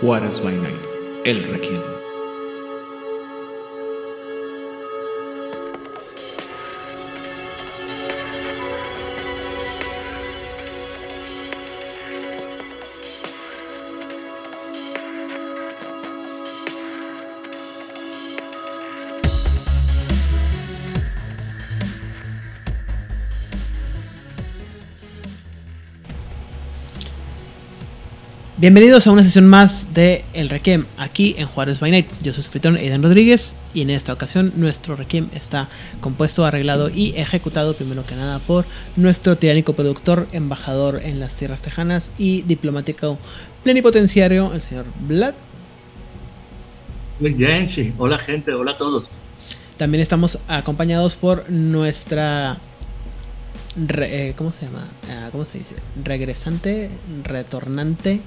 Juárez by Night, el Requiem. Bienvenidos a una sesión más de El Requiem aquí en Juárez by Night. Yo soy anfitrión Aidan Rodríguez y en esta ocasión nuestro Requiem está compuesto, arreglado y ejecutado primero que nada por nuestro tiránico productor, embajador en las tierras tejanas y diplomático plenipotenciario, el señor Vlad. Muy bien, sí. Hola gente, hola a todos. También estamos acompañados por nuestra re- eh, ¿cómo se llama? Ah, ¿Cómo se dice? Regresante, retornante,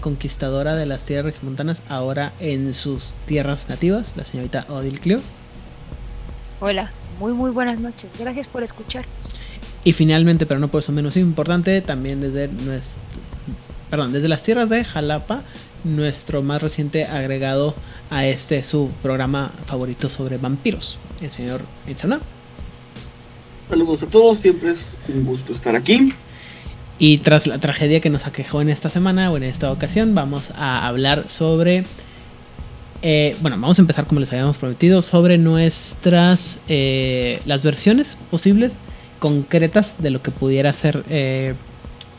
conquistadora de las tierras regiomontanas, ahora en sus tierras nativas, la señorita Odil Clio. Hola, muy muy buenas noches. Gracias por escuchar. Y finalmente, pero no por eso menos importante, también desde nuestro, perdón, desde las tierras de Jalapa, nuestro más reciente agregado a este su programa favorito sobre vampiros, el señor Itzana. Saludos a todos, siempre es un gusto estar aquí. Y tras la tragedia que nos aquejó en esta semana o en esta ocasión, vamos a hablar sobre. eh, bueno, vamos a empezar como les habíamos prometido, sobre nuestras. eh, las versiones posibles, concretas de lo que pudiera ser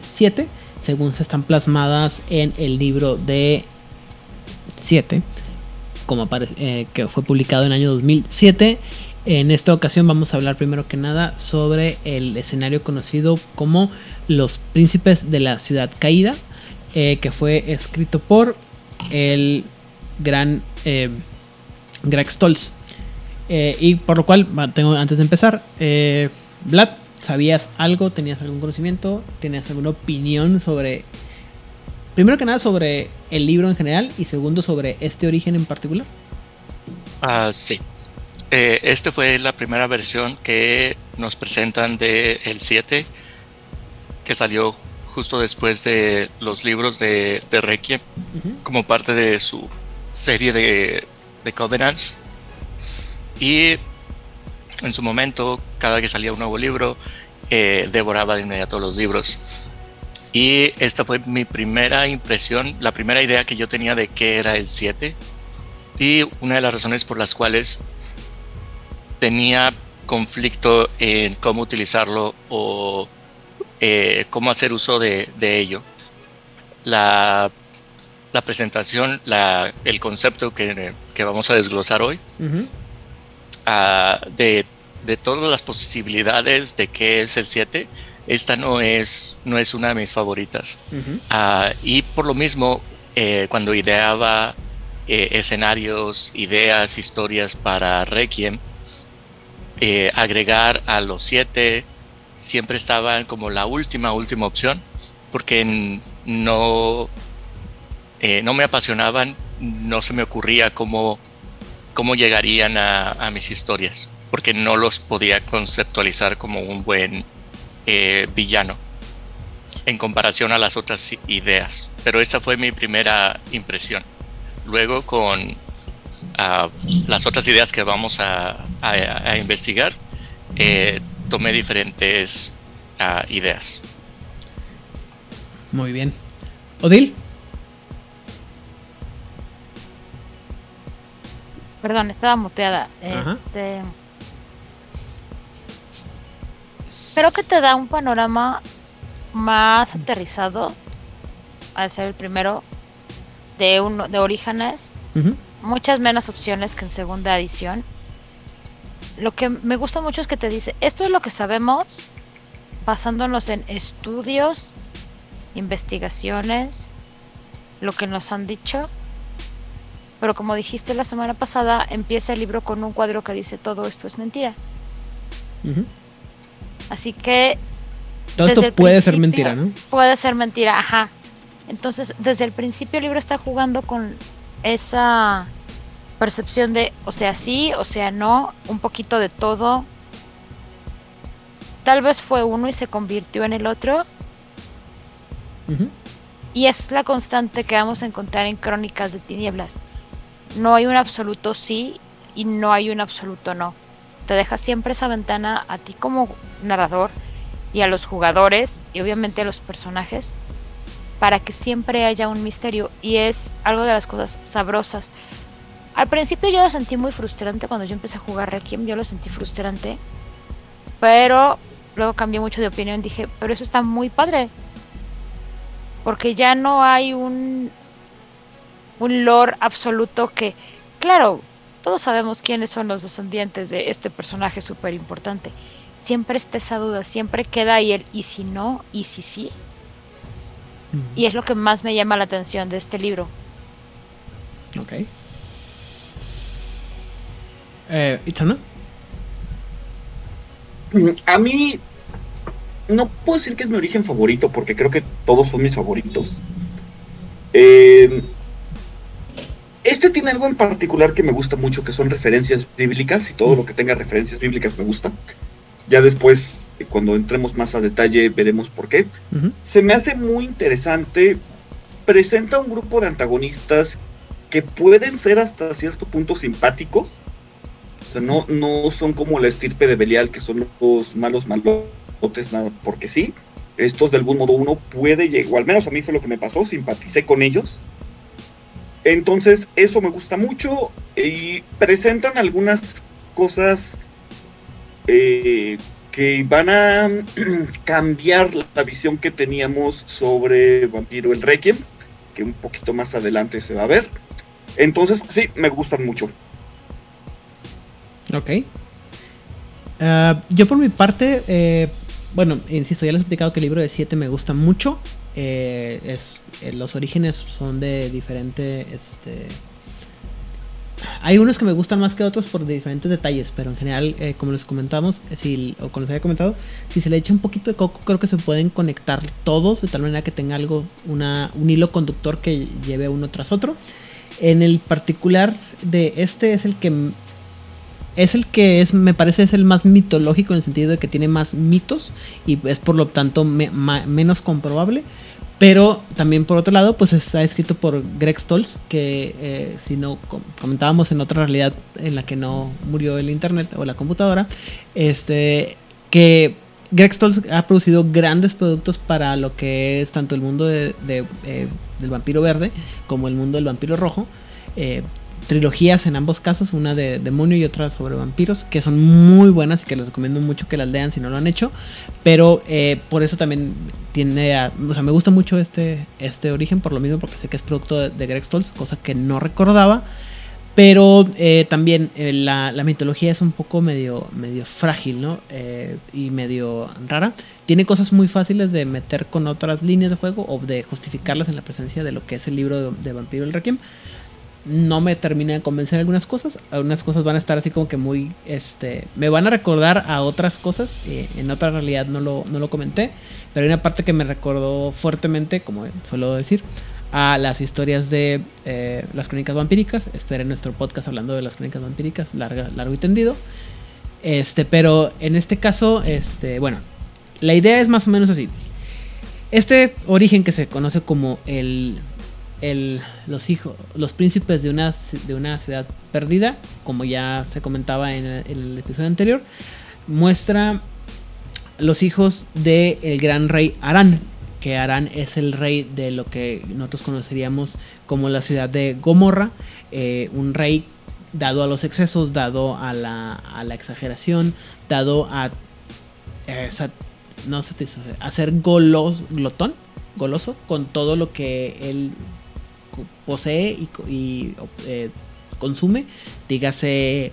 7, según se están plasmadas en el libro de 7, como eh, que fue publicado en el año 2007. En esta ocasión vamos a hablar primero que nada sobre el escenario conocido como Los Príncipes de la Ciudad Caída, eh, que fue escrito por el gran eh, Greg Stolz. Eh, y por lo cual, tengo, antes de empezar, eh, Vlad, ¿sabías algo? ¿Tenías algún conocimiento? ¿Tenías alguna opinión sobre... Primero que nada sobre el libro en general y segundo sobre este origen en particular? Ah, sí. Eh, este fue la primera versión que nos presentan de el 7, que salió justo después de los libros de, de Requiem, como parte de su serie de, de Covenants. Y en su momento, cada que salía un nuevo libro, eh, devoraba de inmediato los libros. Y esta fue mi primera impresión, la primera idea que yo tenía de qué era el 7. Y una de las razones por las cuales tenía conflicto en cómo utilizarlo o eh, cómo hacer uso de, de ello. La, la presentación, la, el concepto que, que vamos a desglosar hoy, ah, de, de todas las posibilidades de qué es el 7, esta no es, no es una de mis favoritas. Ah, y por lo mismo, eh, cuando ideaba eh, escenarios, ideas, historias para Requiem, eh, agregar a los siete siempre estaban como la última, última opción, porque no, eh, no me apasionaban, no se me ocurría cómo, cómo llegarían a, mis historias, porque no los podía conceptualizar como un buen eh, villano en comparación a las otras ideas. Pero esa fue mi primera impresión. Luego con ah, las otras ideas que vamos a, a- a investigar, eh, tomé diferentes ah, ideas. Muy bien. Odil. Perdón, estaba muteada. Este, Creo que te da un panorama más aterrizado al ser el primero de uno de Orígenes. Muchas menos opciones que en segunda edición. Lo que me gusta mucho es que te dice, esto es lo que sabemos basándonos en estudios, investigaciones, lo que nos han dicho. Pero como dijiste la semana pasada, empieza el libro con un cuadro que dice todo esto es mentira. Así que Todo esto puede ser mentira, ¿no? puede ser mentira, ajá. Entonces, desde el principio el libro está jugando con esa percepción de, o sea, sí, o sea, no, un poquito de todo. Tal vez fue uno y se convirtió en el otro. Y es la constante que vamos a encontrar en Crónicas de Tinieblas. No hay un absoluto sí y no hay un absoluto no. Te deja siempre esa ventana a ti como narrador y a los jugadores y obviamente a los personajes para que siempre haya un misterio y es algo de las cosas sabrosas. Al principio yo lo sentí muy frustrante cuando yo empecé a jugar Requiem, yo lo sentí frustrante, pero luego cambié mucho de opinión, dije, pero eso está muy padre, porque ya no hay un un lore absoluto que, claro, todos sabemos quiénes son los descendientes de este personaje súper importante. Siempre está esa duda, siempre queda ahí el y si no, y si sí. Y es lo que más me llama la atención de este libro. Ok. Eh, ¿Itzana? Mm, A mí no puedo decir que es mi origen favorito, porque creo que todos son mis favoritos. Eh, este tiene algo en particular que me gusta mucho, que son referencias bíblicas, y todo lo que tenga referencias bíblicas me gusta. Ya después, cuando entremos más a detalle, veremos por qué. Ujú. Se me hace muy interesante. Presenta un grupo de antagonistas que pueden ser hasta cierto punto simpáticos. O sea, no, no son como la estirpe de Belial, que son los malos malotes, nada, porque sí. Estos de algún modo uno puede llegar, o al menos a mí fue lo que me pasó, simpaticé con ellos. Entonces, eso me gusta mucho. Y presentan algunas cosas eh, que van a cambiar la visión que teníamos sobre Vampiro el Requiem, que un poquito más adelante se va a ver. Entonces, sí, me gustan mucho. Ok. Ah, yo por mi parte, eh, bueno, insisto, ya les he explicado que el libro de 7 me gusta mucho. Eh, es, eh, los orígenes son de diferente, este... Hay unos que me gustan más que otros por diferentes detalles, pero en general, eh, como les comentamos, eh, si, o como les había comentado, si se le echa un poquito de coco, creo que se pueden conectar todos de tal manera que tenga algo, una, un hilo conductor que lleve uno tras otro. En el particular de este es el que es el que es, me parece, es el más mitológico en el sentido de que tiene más mitos y es por lo tanto menos comprobable. Pero también por otro lado, pues está escrito por Greg Stolz, que eh, si no com- comentábamos en otra realidad en la que no murió el internet o la computadora, este que Greg Stolz ha producido grandes productos para lo que es tanto el mundo de, eh, del vampiro verde como el mundo del vampiro rojo. Eh, trilogías en ambos casos, una de demonio y otra sobre vampiros, que son muy buenas y que les recomiendo mucho que las lean si no lo han hecho. Pero eh, por eso también tiene, a- o sea, me gusta mucho este, este origen, por lo mismo, porque sé que es producto de, de Greg Stolz, cosa que no recordaba. Pero eh, también eh, la, la mitología es un poco medio, medio frágil, ¿no? Y medio rara. Tiene cosas muy fáciles de meter con otras líneas de juego o de justificarlas en la presencia de lo que es el libro de, de Vampiro el Requiem no me termina de convencer algunas cosas. Algunas cosas van a estar así como que muy, este, me van a recordar a otras cosas. en otra realidad no lo, no lo comenté, pero hay una parte que me recordó fuertemente, como suelo decir, a las historias de eh, las crónicas vampíricas. Esperen nuestro podcast hablando de las crónicas vampíricas, larga, largo y tendido. Este, pero en este caso, este, bueno, la idea es más o menos así. Este origen que se conoce como el el, los hijos, los príncipes de una, de una ciudad perdida, como ya se comentaba en el, episodio anterior, muestra los hijos del el gran rey Arán, que Arán es el rey de lo que nosotros conoceríamos como la ciudad de Gomorra, eh, un rey dado a los excesos, dado a la, a la exageración, dado a, eh, no satisfacer, a ser golos, glotón, goloso con todo lo que él posee y, eh, consume, dígase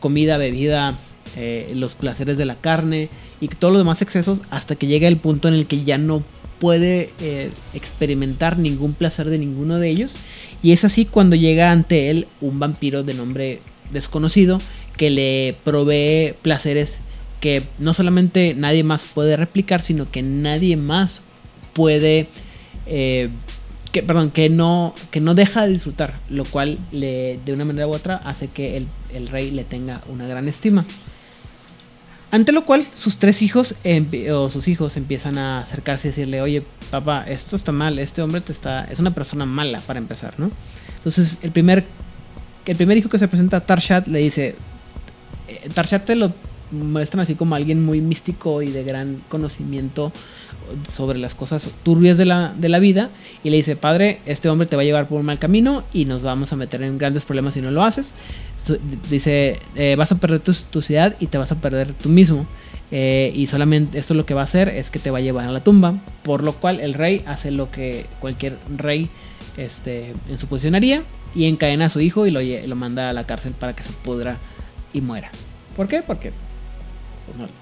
comida, bebida, eh, los placeres de la carne y todos los demás excesos hasta que llega el punto en el que ya no puede eh, experimentar ningún placer de ninguno de ellos. Y es así cuando llega ante él un vampiro de nombre desconocido que le provee placeres que no solamente nadie más puede replicar, sino que nadie más puede que perdón que no que no deja de disfrutar lo cual le de una manera u otra hace que el, el rey le tenga una gran estima Ante lo cual, sus tres hijos o sus hijos empiezan a acercarse y decirle, oye, papá, esto está mal, este hombre te está, es una persona mala para empezar, ¿no? Entonces, el primer, el primer hijo que se presenta, Tarshat, le dice, eh, Tarshat te lo muestran así como alguien muy místico y de gran conocimiento sobre las cosas turbias de la, de la vida y le dice, padre, este hombre te va a llevar por un mal camino y nos vamos a meter en grandes problemas si no lo haces. Dice, eh, vas a perder tu, tu ciudad y te vas a perder tú mismo. Eh, y solamente esto lo que va a hacer es que te va a llevar a la tumba. Por lo cual el rey hace lo que cualquier rey este, en su posición haría y encadena a su hijo y lo, lo manda a la cárcel para que se pudra y muera. ¿Por qué? Porque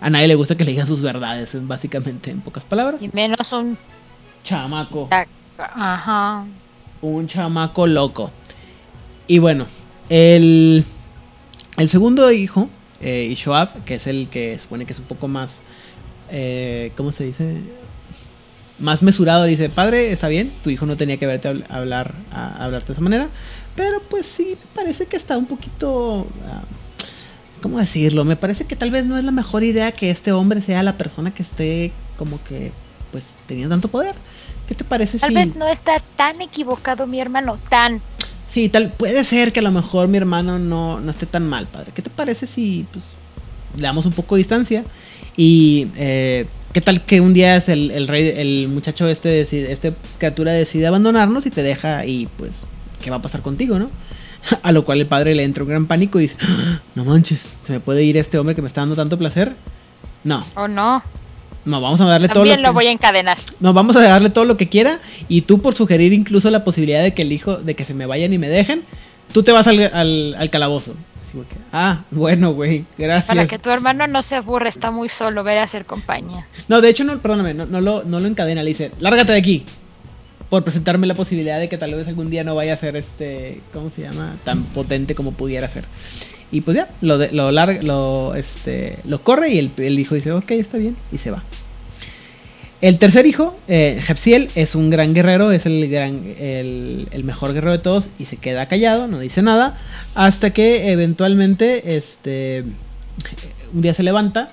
a nadie le gusta que le digan sus verdades, básicamente, en pocas palabras. Y menos un. Chamaco. Ajá. Un chamaco loco. Y bueno, el, el segundo hijo, eh, Ishoab, que es el que supone que es un poco más, eh, ¿cómo se dice? Más mesurado, dice, padre, está bien, tu hijo no tenía que verte habl- hablar, a, hablarte de esa manera, pero pues sí, me parece que está un poquito... ¿Cómo decirlo? Me parece que tal vez no es la mejor idea que este hombre sea la persona que esté como que, pues, teniendo tanto poder. ¿Qué te parece Tal si... vez no está tan equivocado mi hermano, tan. Sí, tal, puede ser que a lo mejor mi hermano no, no esté tan mal, padre. ¿Qué te parece si pues, le damos un poco de distancia? Y eh, qué tal que un día es el, el rey, el muchacho este, decide, este criatura decide abandonarnos y te deja y pues, ¿qué va a pasar contigo, no? A lo cual el padre le entra un gran pánico y dice, "Ah, no manches, ¿se me puede ir este hombre que me está dando tanto placer? No, ¿O no? no, vamos a darle todo También lo lo que... voy a encadenar. No, vamos a darle todo lo que quiera. Y tú, por sugerir incluso la posibilidad de que el hijo, de que se me vayan y me dejen, tú te vas al, al, al calabozo. Así como que, ah, bueno, güey, gracias. Para que tu hermano no se aburra, está muy solo, ver a hacer compañía. No, de hecho, no, perdóname, no, no, lo, no lo encadena, le dice, lárgate de aquí. Por presentarme la posibilidad de que tal vez algún día no vaya a ser este, ¿cómo se llama? Tan potente como pudiera ser. Y pues ya, lo, de- lo, larga, lo, este, lo corre y el, el hijo dice, ok, está bien, y se va. El tercer hijo, eh, Jepsiel, es un gran guerrero, es el, gran, el, el mejor guerrero de todos y se queda callado, no dice nada, hasta que eventualmente este, un día se levanta,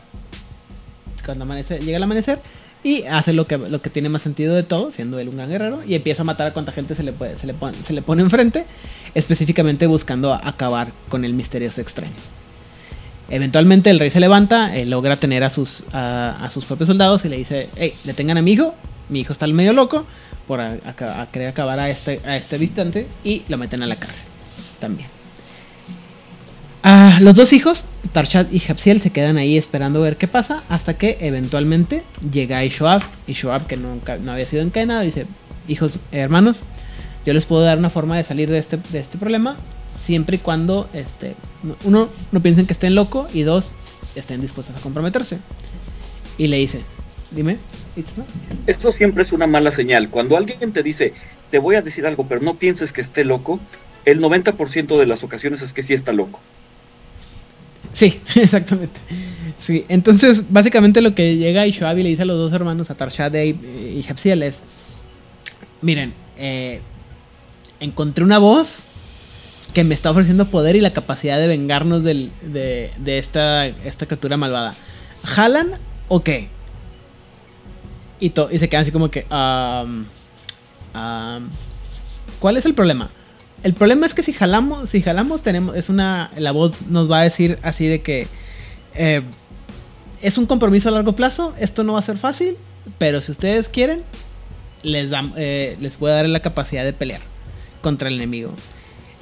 cuando amanece, llega el amanecer, y hace lo que, lo que tiene más sentido de todo, siendo él un gran guerrero, y empieza a matar a cuanta gente se le, puede, se le, pone, se le pone enfrente, específicamente buscando acabar con el misterioso extraño. Eventualmente el rey se levanta, eh, logra tener a sus, a, sus propios soldados y le dice, hey, detengan a mi hijo, mi hijo está al medio loco por querer acabar a este, a este y lo meten a la cárcel también. Ah, los dos hijos, Tarshat y Hapsiel, se quedan ahí esperando ver qué pasa hasta que eventualmente llega Ishoab. Ishoab, que nunca no había sido encadenado, dice, hijos, hermanos, yo les puedo dar una forma de salir de este, de este problema siempre y cuando, este, no- uno, no piensen que estén loco y dos, estén dispuestos a comprometerse. Y le dice, dime. Esto siempre es una mala señal. Cuando alguien te dice, te voy a decir algo, pero no pienses que esté loco, el 90% de las ocasiones es que sí está loco. Sí, exactamente. Sí, entonces básicamente lo que llega Ishoab y le dice a los dos hermanos, a Tarshade y, y Hepsiel es, miren, eh, encontré una voz que me está ofreciendo poder y la capacidad de vengarnos del- de, de esta, esta criatura malvada. ¿Jalan o qué? Y, y se quedan así como que... am, am, ¿Cuál es el problema? El problema es que si jalamos, si jalamos tenemos, es una, la voz nos va a decir así de que eh, es un compromiso a largo plazo, esto no va a ser fácil, pero si ustedes quieren, les, dam- eh, les puede dar la capacidad de pelear contra el enemigo.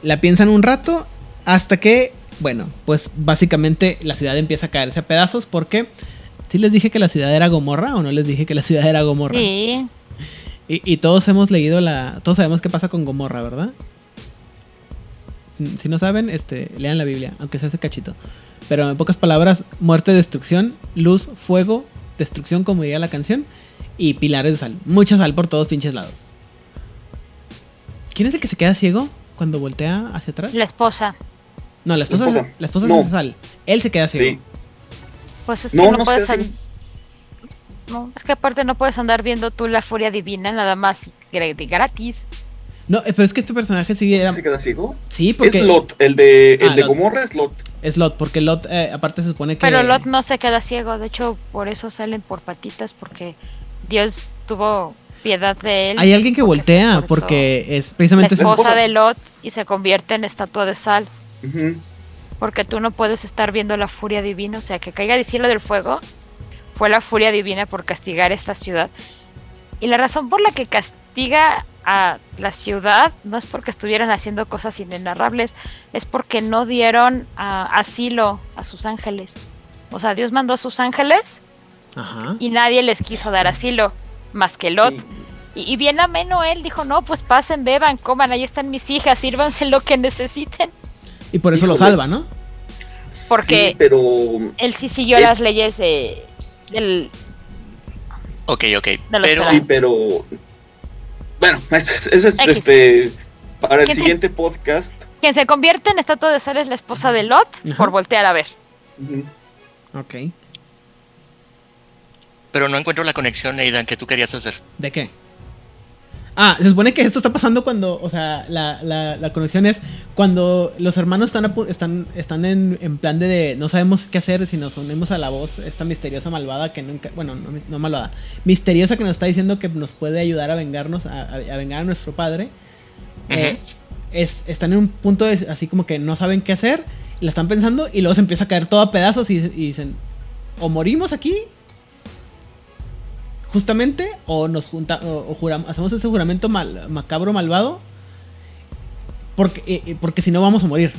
La piensan un rato hasta que, bueno, pues básicamente la ciudad empieza a caerse a pedazos porque si les dije que la ciudad era Gomorra o no les dije que la ciudad era Gomorra. Sí. Y, y todos hemos leído la. Todos sabemos qué pasa con Gomorra, ¿verdad? Si no saben, este, lean la Biblia, aunque sea ese cachito. Pero en pocas palabras, muerte, destrucción, luz, fuego, destrucción, como diría la canción, y pilares de sal. Mucha sal por todos pinches lados. ¿Quién es el que se queda ciego cuando voltea hacia atrás? La esposa. No, la esposa, La esposa. la esposa No. hace sal. Él se queda ciego. Sí. Pues es que No, no, no puedes. No, es que aparte no puedes andar viendo tú la furia divina nada más gratis. No, eh, pero es que este personaje sigue. ¿Se queda ciego? Sí, porque. Es Lot, el de, el Ah, de Lot. Gomorra es Lot. Es Lot, porque Lot, eh, aparte se supone que. Pero Lot no se queda ciego, de hecho, por eso salen por patitas, porque Dios tuvo piedad de él. Hay alguien que porque voltea, porque es La precisamente. esposa de Lot y se convierte en estatua de sal. Porque tú no puedes estar viendo la furia divina. O sea, que caiga del cielo del fuego fue la furia divina por castigar esta ciudad. Y la razón por la que castiga a la ciudad no es porque estuvieran haciendo cosas inenarrables, es porque no dieron ah, asilo a sus ángeles. O sea, Dios mandó a sus ángeles Ajá. y nadie les quiso dar asilo, más que Lot. Sí. Y, y bien ameno él dijo, no, pues pasen, beban, coman, ahí están mis hijas, sírvanse lo que necesiten. Y por eso lo salva, ¿no? Porque- Sí, pero Él sí siguió Es- las leyes de, del... Ok, ok. Pero sí, pero bueno, eso es X. este para el ¿Qué te- siguiente podcast. Quien se convierte en estatua de sal es la esposa de Lot Ajá. por voltear a ver. Ok. pero no encuentro la conexión, Aidan, que tú querías hacer. ¿De qué? Ah, se supone que esto está pasando cuando, o sea, la, la, la conexión es cuando los hermanos están a están, están en, en plan de, de no sabemos qué hacer si nos unimos a la voz, esta misteriosa malvada que nunca, bueno, no, no malvada, misteriosa que nos está diciendo que nos puede ayudar a vengarnos, a, a- a vengar a nuestro padre. Eh, es, están en un punto de- así como que no saben qué hacer, la están pensando y luego se empieza a caer todo a pedazos y, y dicen, o morimos aquí, justamente, o nos junta, o, o juram- hacemos ese juramento mal- macabro malvado, porque, eh, eh, porque si no vamos a morir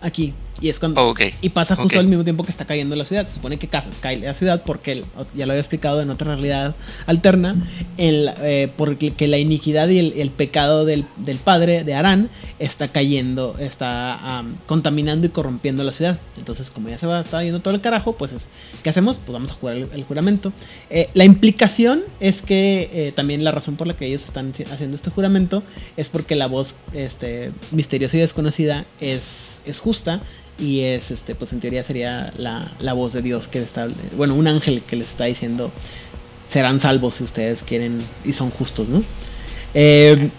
aquí. Y es cuando... Ok. Y pasa justo al mismo tiempo que está cayendo la ciudad. Se supone que ca- cae la ciudad porque, ya lo había explicado en otra realidad alterna, en la- eh, porque que la iniquidad y el, el pecado del, del padre de Arán está cayendo, está am, contaminando y corrompiendo la ciudad. Entonces, como ya se va, está yendo todo el carajo, pues es, ¿qué hacemos? Pues vamos a jugar el, el juramento. Eh, la implicación es que eh, también la razón por la que ellos están haciendo este juramento es porque la voz este, misteriosa y desconocida es, es justa y es, este, pues en teoría sería la, la voz de Dios que está, bueno, un ángel que les está diciendo serán salvos si ustedes quieren y son justos, ¿no? Eh,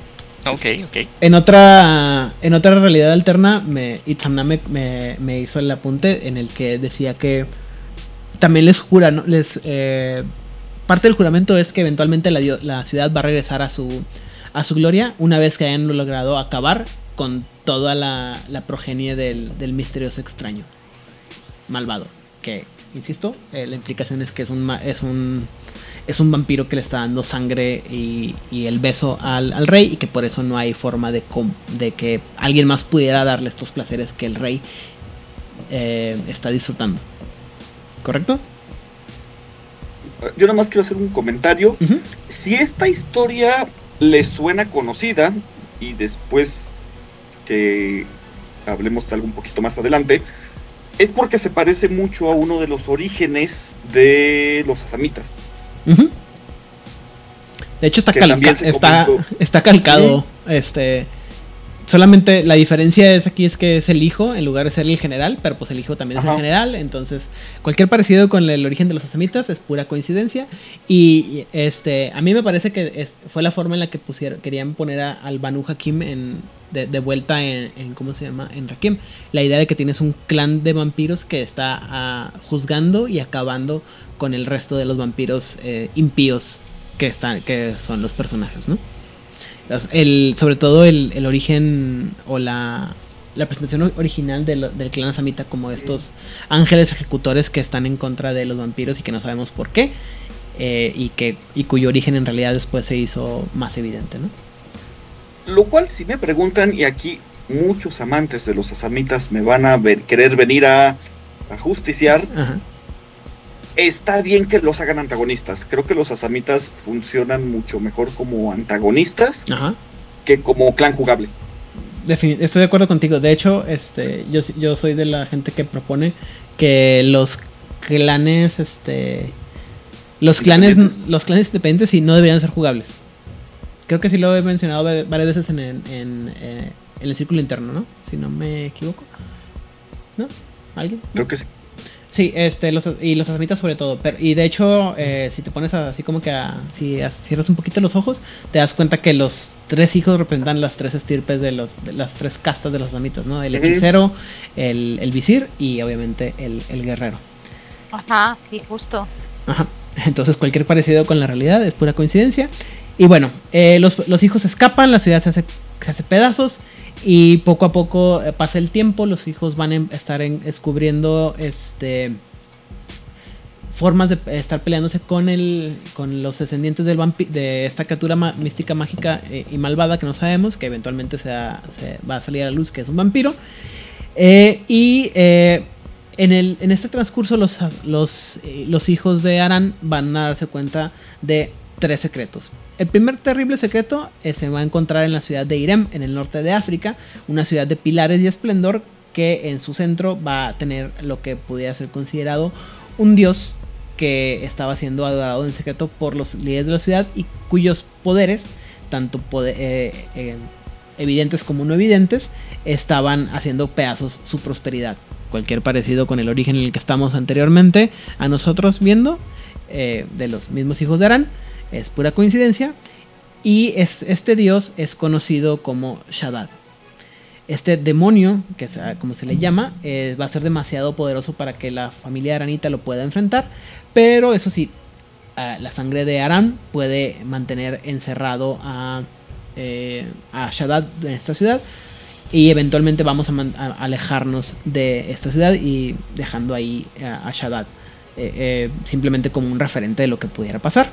Ok, ok. en otra, en otra realidad alterna, me, me, hizo el apunte en el que decía que también les jura, ¿no? les, eh, parte del juramento es que eventualmente la, la ciudad va a regresar a su, a su gloria una vez que hayan logrado acabar con toda la, la progenie del, del misterioso extraño malvado. Que, insisto, eh, la implicación es que es un, es un, es un vampiro que le está dando sangre y, y el beso al, al rey y que por eso no hay forma de, de que alguien más pudiera darle estos placeres que el rey eh, está disfrutando. ¿Correcto? Yo nada más quiero hacer un comentario. Si esta historia les suena conocida y después que hablemos de algo un poquito más adelante, es porque se parece mucho a uno de los orígenes de los asamitas. De hecho está, calca- está, está calcado. Este. Solamente la diferencia es aquí es que es el hijo en lugar de ser el general, pero pues el hijo también es el general, entonces cualquier parecido con el origen de los asamitas es pura coincidencia. Y este a mí me parece que es- fue la forma en la que pusieron querían poner a- al Banu Hakim en de, de vuelta en, en- cómo se llama en Rakim, la idea de que tienes un clan de vampiros que está ah, juzgando y acabando con el resto de los vampiros eh, impíos que están que son los personajes, ¿no? Los- El, sobre todo el, el origen o la, la presentación original del, del clan Samita como estos ángeles ejecutores que están en contra de los vampiros y que no sabemos por qué eh, y que y cuyo origen en realidad después se hizo más evidente, ¿no? Lo cual, si me preguntan, y aquí muchos amantes de los asamitas me van a ver- querer venir a, a justiciar, Ajá. Está bien que los hagan antagonistas. Creo que los asamitas funcionan mucho mejor como antagonistas Ajá. que como clan jugable. Estoy de acuerdo contigo. De hecho, este, yo, yo soy de la gente que propone que los clanes, este, los clanes, Independientes. los clanes independientes sí no deberían ser jugables. Creo que sí lo he mencionado va- varias veces en, en, en, eh, en el círculo interno, ¿no? Si no me equivoco. ¿No? ¿Alguien? Creo que sí. Sí, este, los, y los asamitas sobre todo. Pero, y de hecho, eh, si te pones así como que a, si as- cierras un poquito los ojos, te das cuenta que los tres hijos representan las tres estirpes de, los, de las tres castas de los asamitas, ¿no? El hechicero, el, el visir y obviamente el, el guerrero. Ajá, sí, justo. Ajá. Entonces cualquier parecido con la realidad es pura coincidencia. Y bueno, eh, los, los hijos escapan, la ciudad se hace, se hace pedazos y poco a poco eh, pasa el tiempo, los hijos van a estar en- descubriendo este formas de estar peleándose con el con los descendientes del vampi- de esta criatura mística mágica eh, y malvada que no sabemos que eventualmente se, va a salir a la luz que es un vampiro Eh, y eh, en, este transcurso eh, los hijos de Aran van a darse cuenta de tres secretos. El primer terrible secreto eh, se va a encontrar en la ciudad de Irem, en el norte de África, una ciudad de pilares y esplendor que en su centro va a tener lo que pudiera ser considerado un dios que estaba siendo adorado en secreto por los líderes de la ciudad y cuyos poderes, tanto eh, eh, evidentes como no evidentes, estaban haciendo pedazos su prosperidad. Cualquier parecido con el origen en el que estamos anteriormente a nosotros viendo, eh, de los mismos hijos de Arán, es pura coincidencia. Y es, este dios es conocido como Shaddad. Este demonio, que como se le llama, eh, va a ser demasiado poderoso para que la familia aranita lo pueda enfrentar. Pero eso sí, ah, la sangre de Arán puede mantener encerrado a, eh, Shaddad en esta ciudad. Y eventualmente vamos a, alejarnos de esta ciudad y dejando ahí a Shaddad. Eh, eh, simplemente como un referente de lo que pudiera pasar.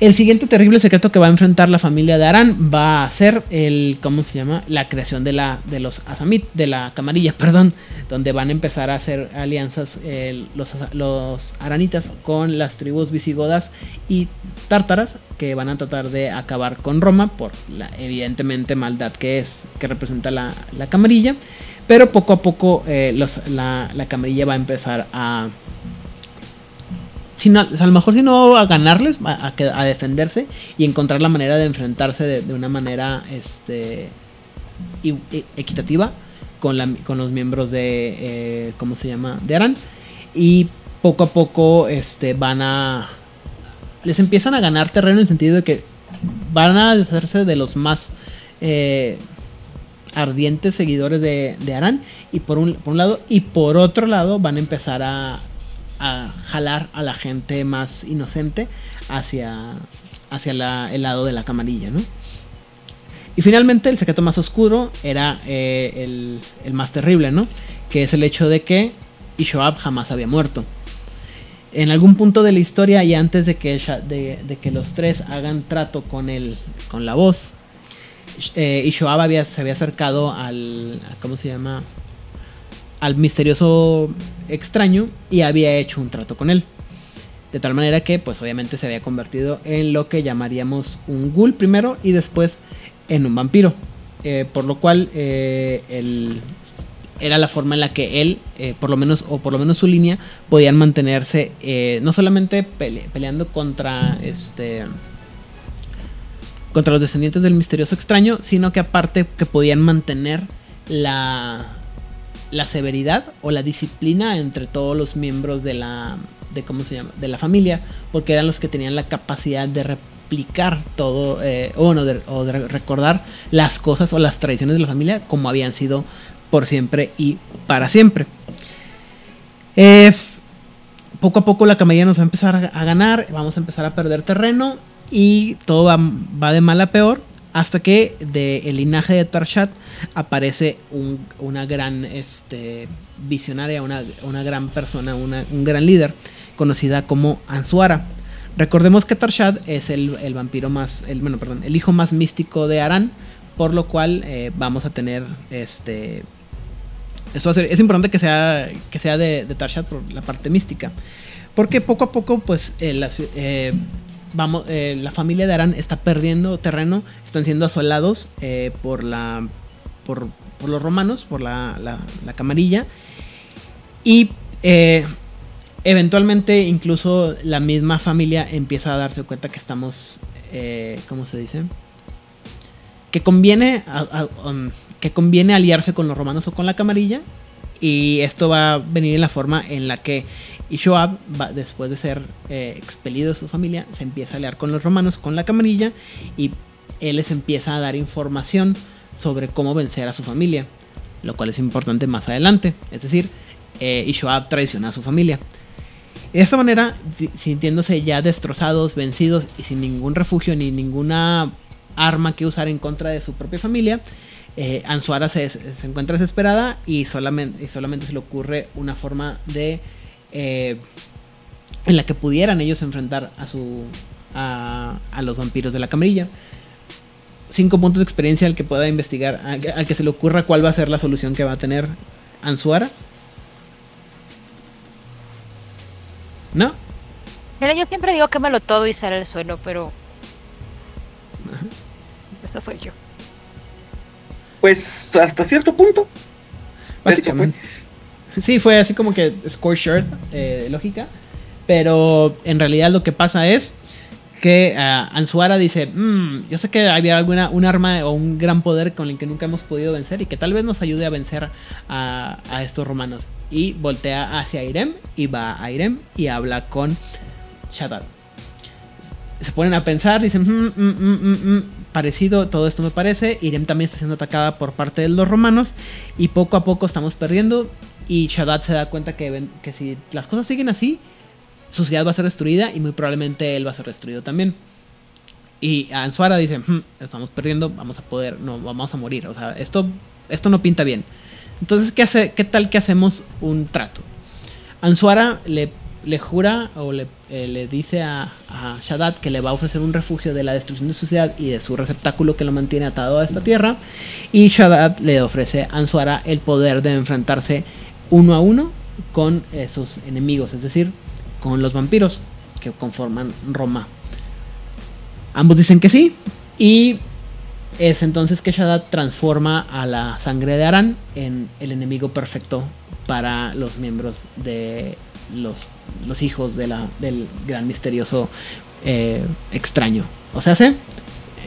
El siguiente terrible secreto que va a enfrentar la familia de Arán va a ser el, ¿cómo se llama? La creación de la de los Asamit, de la camarilla, perdón, donde van a empezar a hacer alianzas los, aranitas con las tribus visigodas y tártaras que van a tratar de acabar con Roma por la evidentemente maldad que es, que representa la, la camarilla. Pero poco a poco eh, la camarilla va a empezar a a lo mejor si no a ganarles, a, defenderse y encontrar la manera de enfrentarse de, una manera este, equitativa con, la- con los miembros de, eh, ¿cómo se llama? De Aran. Y poco a poco este, van a... Les empiezan a ganar terreno en el sentido de que van a deshacerse de los más eh, ardientes seguidores de, de Aran. Y por un, por un lado, y por otro lado van a empezar a, a jalar a la gente más inocente hacia, hacia el lado de la camarilla, ¿no? Y finalmente el secreto más oscuro era eh, el, más terrible, ¿no? Que es el hecho de que Ishoab jamás había muerto. En algún punto de la historia y antes de que, de, de que los tres hagan trato con, el, con la voz, eh, Ishoab había, se había acercado al... ¿Cómo se llama? Al misterioso extraño y había hecho un trato con él. De tal manera que, pues obviamente se había convertido en lo que llamaríamos un ghoul primero y después en un vampiro. Eh, por lo cual, eh, era la forma en la que él, eh, por lo menos, o por lo menos su línea, podían mantenerse no solamente pele- peleando contra este contra los descendientes del misterioso extraño, sino que aparte que podían mantener la la severidad o la disciplina entre todos los miembros de la de cómo se llama de la familia porque eran los que tenían la capacidad de replicar todo eh, o, no, de, recordar las cosas o las tradiciones de la familia como habían sido por siempre y para siempre. Eh, poco a poco la camarilla nos va a empezar a, a ganar vamos a empezar a perder terreno y todo va, va de mal a peor hasta que del linaje de Tarshat aparece un- una gran este, visionaria, una, una gran persona, una- un gran líder, conocida como Ansuara. Recordemos que Tarshat es el, el vampiro más, el, bueno, perdón, el hijo más místico de Arán, por lo cual eh, vamos a tener este. Eso es importante que sea, que sea de, Tarshat por la parte mística. Porque poco a poco, pues, eh, eh, vamos, eh, la familia de Arán está perdiendo terreno, están siendo asolados eh, por la por, por los romanos, por la, la- la camarilla. Y eh, eventualmente incluso la misma familia empieza a darse cuenta que estamos, ¿cómo se dice? Que conviene, um, que conviene aliarse con los romanos o con la camarilla. Y esto va a venir en la forma en la que Ishoab, va, después de ser eh, expelido de su familia, se empieza a aliar con los romanos, con la camarilla, y él les empieza a dar información sobre cómo vencer a su familia, lo cual es importante más adelante. Es decir, eh, Ishoab traiciona a su familia. De esta manera, si- sintiéndose ya destrozados, vencidos y sin ningún refugio ni ninguna arma que usar en contra de su propia familia, eh, Ansuara se, encuentra desesperada y y solamente se le ocurre una forma de eh, en la que pudieran ellos enfrentar a su a, a los vampiros de la camarilla. Cinco puntos de experiencia al que pueda investigar, al, que- al que se le ocurra cuál va a ser la solución que va a tener Ansuara. ¿No? Mira, yo siempre digo que me lo todo y sale al suelo, pero. Esa soy yo. Pues hasta cierto punto. Básicamente. Sí, fue así como que score shirt, eh, lógica. Pero en realidad lo que pasa es que ah, Ansuara dice, "Mm, yo sé que había alguna un arma o un gran poder con el que nunca hemos podido vencer y que tal vez nos ayude a vencer a, estos romanos. Y voltea hacia Irem y va a Irem y habla con Shaddad. Se ponen a pensar, dicen, "Mm, mm, mm, mm, mm, parecido, todo esto me parece. Irem también está siendo atacada por parte de los romanos y poco a poco estamos perdiendo. Y Shaddad se da cuenta que, que si las cosas siguen así, su ciudad va a ser destruida y muy probablemente él va a ser destruido también. Y Ansuara dice, "Hmm, estamos perdiendo, vamos a poder, no, vamos a morir. O sea, esto, esto no pinta bien. Entonces, ¿qué, hace, ¿qué tal que hacemos un trato? Ansuara le, le jura o le, eh, le dice a, a Shaddad que le va a ofrecer un refugio de la destrucción de su ciudad y de su receptáculo que lo mantiene atado a esta tierra. Y Shaddad le ofrece a Ansuara el poder de enfrentarse uno a uno con esos enemigos, es decir, con los vampiros que conforman Roma. Ambos dicen que sí y es entonces que Shaddad transforma a la sangre de Aran en el enemigo perfecto para los miembros de los, los hijos de la, del gran misterioso eh, extraño. O sea, hace,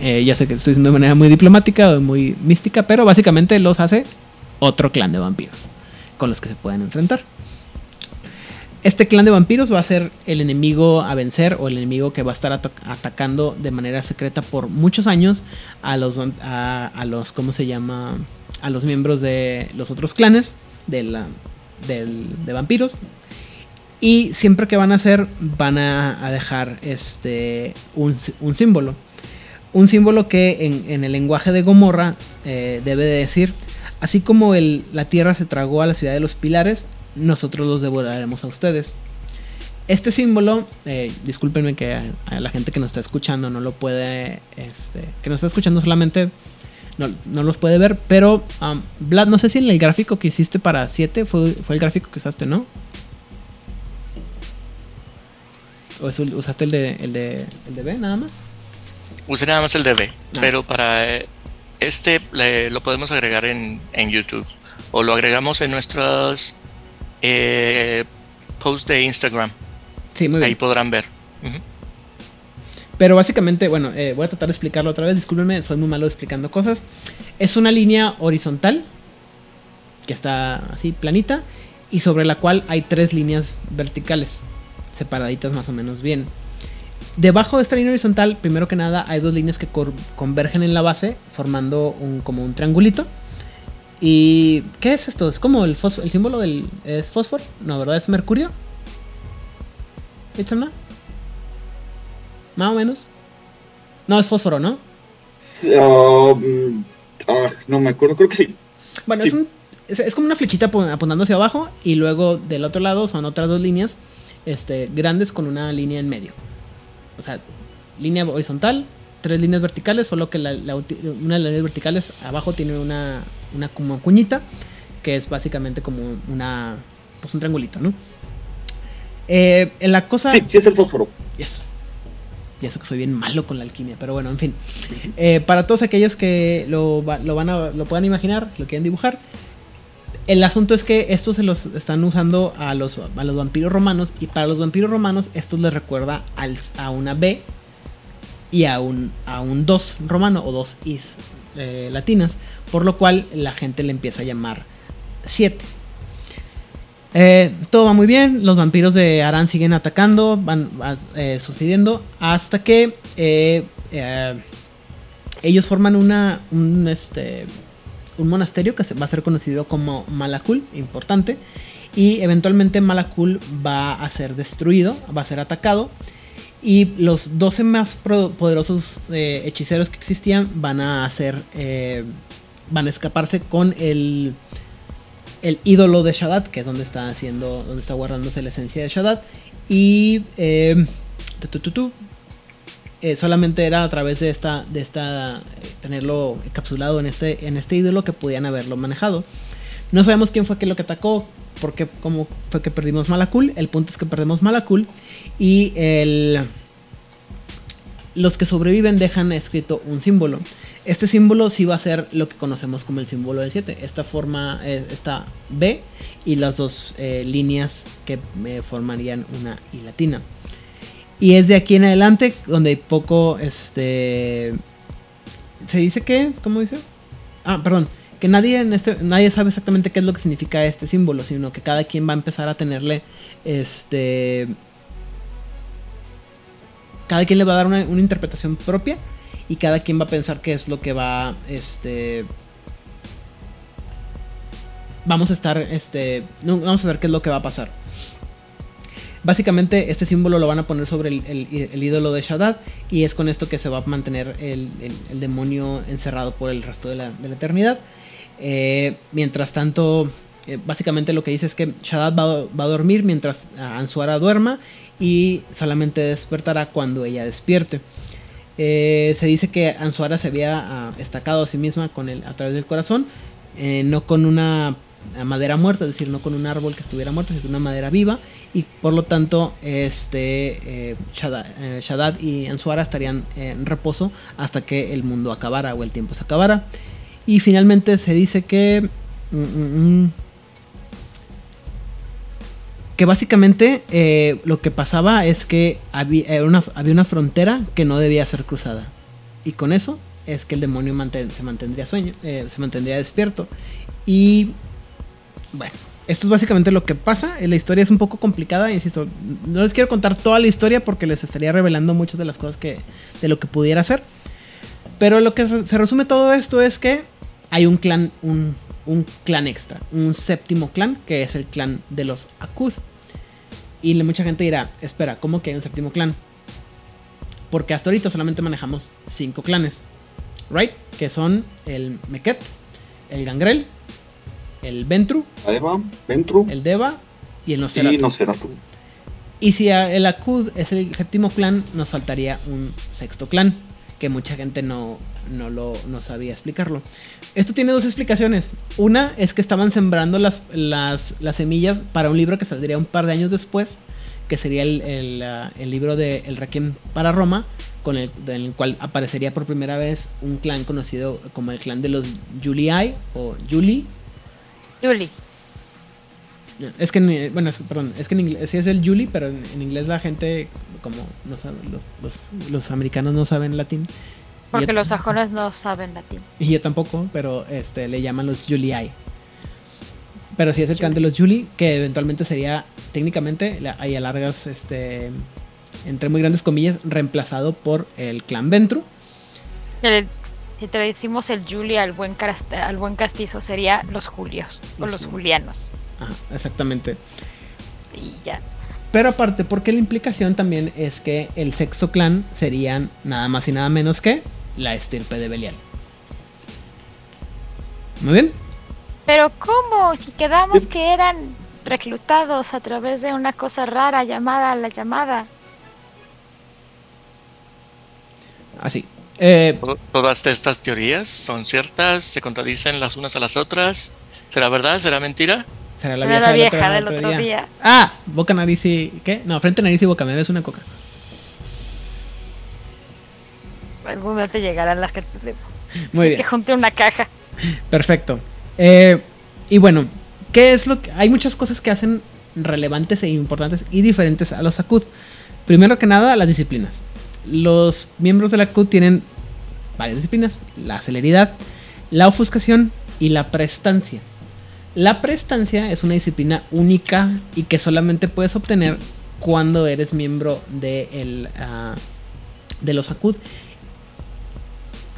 eh, ya sé que estoy diciendo de manera muy diplomática o muy mística, pero básicamente los hace otro clan de vampiros con los que se pueden enfrentar. Este clan de vampiros va a ser el enemigo a vencer o el enemigo que va a estar ata- atacando de manera secreta por muchos años a los, a, los ¿cómo se llama? A los miembros de los otros clanes de, la, del- de vampiros. Y siempre que van a hacer, van a, dejar este, un, un símbolo. Un símbolo que en, en el lenguaje de Gomorra eh, debe de decir, así como el- la tierra se tragó a la ciudad de los pilares, nosotros los devoraremos a ustedes. Este símbolo, eh, discúlpenme que a, a la gente que nos está escuchando no lo puede, este, que nos está escuchando solamente no, no los puede ver, pero um, Vlad, no sé si en el gráfico que hiciste para 7 fue, fue el gráfico que usaste, ¿no? ¿O es- usaste el de, el de, el de B nada más? Usé nada más el de B, Ah. pero para eh, este le- lo podemos agregar en, en YouTube o lo agregamos en nuestros eh, posts de Instagram. Sí, muy bien. Ahí podrán ver. Pero básicamente, bueno, eh, voy a tratar de explicarlo otra vez. Discúlpenme, soy muy malo explicando cosas. Es una línea horizontal que está así planita y sobre la cual hay tres líneas verticales separaditas más o menos bien. Debajo de esta línea horizontal, primero que nada, hay dos líneas que convergen en la base formando un, como un triangulito. ¿Y qué es esto? ¿Es como el, fósforo, el símbolo del... ¿Es fósforo? No, ¿verdad? ¿Es mercurio? ¿It's not? Más o menos. No, es fósforo, ¿no? Mm, ah, no me acuerdo, creo que sí. Bueno, Sí. es, un- es, es como una flechita apu- apuntando hacia abajo y luego del otro lado son otras dos líneas este, grandes con una línea en medio. O sea, línea horizontal, tres líneas verticales, solo que la, la una de las líneas verticales abajo tiene una, una como cuñita que es básicamente como una, pues un triangulito, ¿no? Eh, en la cosa... Sí, sí es el fósforo. Yes. Y eso que soy bien malo con la alquimia, pero bueno, en fin. Eh, para todos aquellos que lo, lo van a, lo puedan imaginar, lo quieren dibujar. El asunto es que estos se los están usando a los, a los vampiros romanos. Y para los vampiros romanos, esto les recuerda a una B y a un, a un 2 romano o dos is eh, latinas. Por lo cual la gente le empieza a llamar 7. Eh, todo va muy bien, los vampiros de Aran siguen atacando, van va, eh, sucediendo, hasta que ellos forman una, un, este, un monasterio que va a ser conocido como Malakul, importante, y eventualmente Malakul va a ser destruido, va a ser atacado, y los 12 más poderosos eh, hechiceros que existían van a hacer, eh, van a escaparse con el el ídolo de Shaddad, que es donde está haciendo, donde está guardándose la esencia de Shaddad. Y eh, eh, solamente era a través de esta, de esta, eh, tenerlo encapsulado en este, en este ídolo que podían haberlo manejado. No sabemos quién fue que lo que atacó, porque cómo fue que perdimos Malakul. El punto es que perdemos Malakul y el, los que sobreviven dejan escrito un símbolo. Este símbolo sí va a ser lo que conocemos como el símbolo del 7. Esta forma, eh, esta B y las dos líneas que formarían una I latina. Y es de aquí en adelante donde poco, este... Se dice que, ¿cómo dice? Ah, perdón, que nadie, en este, nadie sabe exactamente qué es lo que significa este símbolo, sino que cada quien va a empezar a tenerle, este... Cada quien le va a dar una, una interpretación propia y cada quien va a pensar qué es lo que va, este... Vamos a estar, este... Vamos a ver qué es lo que va a pasar. Básicamente este símbolo lo van a poner sobre el, ídolo de Shaddad y es con esto que se va a mantener el, demonio encerrado por el resto de la, eternidad. Eh, mientras tanto, eh, básicamente lo que dice es que Shaddad va, a- dormir mientras Ansuara duerma y solamente despertará cuando ella despierte. Eh, se dice que Ansuara se había ah, estacado a sí misma con el, a través del corazón, no con una madera muerta, es decir, no con un árbol que estuviera muerto, sino con una madera viva, y por lo tanto, este eh, Shaddad, eh, Shaddad y Ansuara estarían en reposo hasta que el mundo acabara o el tiempo se acabara. Y finalmente se dice que. mm, mm, mm, que básicamente eh, lo que pasaba es que había una, había una frontera que no debía ser cruzada. Y con eso es que el demonio se mantendría sueño, se mantendría despierto. Y bueno, esto es básicamente lo que pasa. Eh, La historia es un poco complicada, insisto. No les quiero contar toda la historia porque les estaría revelando muchas de las cosas que de lo que pudiera ser. Pero lo que se resume todo esto es que hay un clan, un, clan extra, un séptimo clan, que es el clan de los Akud. Y mucha gente dirá, espera, ¿cómo que hay un séptimo clan? Porque hasta ahorita solamente manejamos cinco clanes, ¿right? Que son el Meket, el Gangrel, el Ventru, Eva, Ventru el Deva y el y Nosferatu. Nosferatu. Y si el Akud es el séptimo clan, nos faltaría un sexto clan, que mucha gente no, no, lo, no sabía explicarlo. Esto tiene dos explicaciones. Una es que estaban sembrando las, las, las semillas para un libro que saldría un par de años después, que sería el, el, el libro de El Requiem para Roma, con el, en el cual aparecería por primera vez un clan conocido como el clan de los Julii o Juli. Julie. Es que, en- bueno, es- perdón, es que en inglés sí es el Juli, pero en, en inglés la gente, como no sabe, los, los, los americanos no saben latín. Porque Yo- los sajones no saben latín. Y yo tampoco, pero este le llaman los Julii. Pero sí es el clan de los Juli, que eventualmente sería, técnicamente, la- ahí a largas, este, entre muy grandes comillas, reemplazado por el clan Ventru. El- Si te decimos el Julie al buen, al buen castizo, sería los Julios o Los. Julianos. Ajá, exactamente. Y ya. Pero aparte, porque la implicación también es que el sexto clan serían nada más y nada menos que la estirpe de Belial. Muy bien. Pero ¿cómo? Si quedamos que eran reclutados a través de una cosa rara llamada la llamada. Así. Eh, To- Todas estas teorías son ciertas, se contradicen las unas a las otras. ¿Será verdad? ¿Será mentira? será la Será vieja, la del vieja del otro otro día. día. Ah, boca, nariz y. ¿Qué? No, frente, nariz y boca. Me ves una coca. Algún día te llegarán las que te debo. Muy Que bien. junte una caja. Perfecto. Eh, y bueno, ¿qué es lo que.? Hay muchas cosas que hacen relevantes e importantes y diferentes a los Akud. Primero que nada, las disciplinas. Los miembros de la Akud tienen varias disciplinas: la celeridad, la ofuscación y la prestancia. La prestancia es una disciplina única y que solamente puedes obtener cuando eres miembro de, el, ah, de los Akud.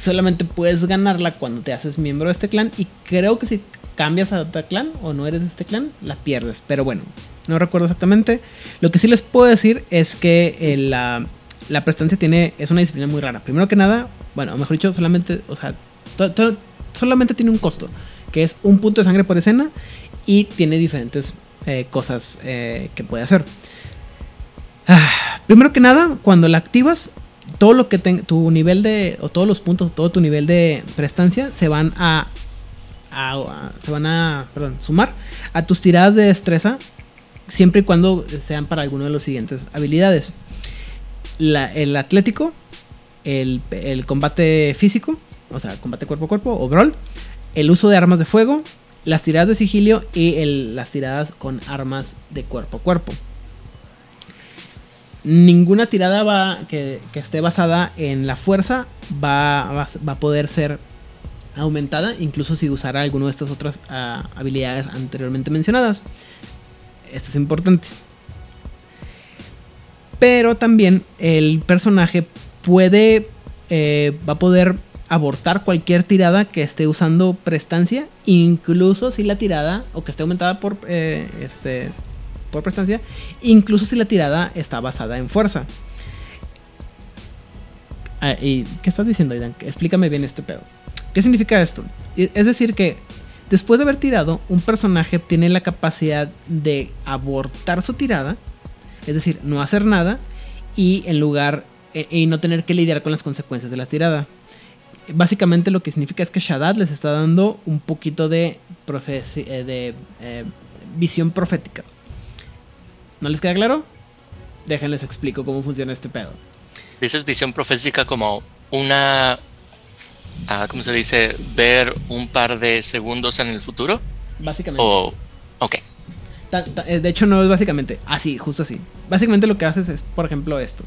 Solamente puedes ganarla cuando te haces miembro de este clan. Y creo que si cambias a otro clan o no eres de este clan, la pierdes. Pero bueno, no recuerdo exactamente. Lo que sí les puedo decir es que eh, la, la prestancia tiene, es una disciplina muy rara. Primero que nada, bueno, mejor dicho, solamente, o sea, solamente tiene un costo, que es un punto de sangre por escena y tiene diferentes eh, cosas eh, que puede hacer. Ah, primero que nada, cuando la activas, todo lo que ten- tu nivel de, o todos los puntos, todo tu nivel de prestancia se van a- se van a, perdón, sumar a tus tiradas de destreza siempre y cuando sean para alguno de los siguientes habilidades. La- el atlético, el, combate físico, o sea, combate cuerpo a cuerpo o brawl, el uso de armas de fuego, las tiradas de sigilio y las tiradas con armas de cuerpo a cuerpo. Ninguna tirada va, que, esté basada en la fuerza va a poder ser aumentada, incluso si usara alguna de estas otras ah, habilidades anteriormente mencionadas. Esto es importante. Pero también el personaje puede. eh, va a poder abortar cualquier tirada que esté usando prestancia. Incluso si la tirada. O que esté aumentada por. eh, este. Por prestancia. Incluso si la tirada está basada en fuerza. Ah, ¿y ¿Qué estás diciendo, Aidan? Explícame bien este pedo. ¿Qué significa esto? Es decir, que después de haber tirado, un personaje tiene la capacidad de abortar su tirada, es decir, no hacer nada, y en lugar e- y no tener que lidiar con las consecuencias de la tirada. Básicamente lo que significa es que Shaddad les está dando un poquito de, eh, de eh, visión profética. ¿No les queda claro? Déjenles explico cómo funciona este pedo. Dices visión profética como una, ah, ¿cómo se dice? Ver un par de segundos en el futuro. Básicamente. O, ok, eh, De hecho, no es básicamente así, justo así. Básicamente lo que haces es, por ejemplo, esto.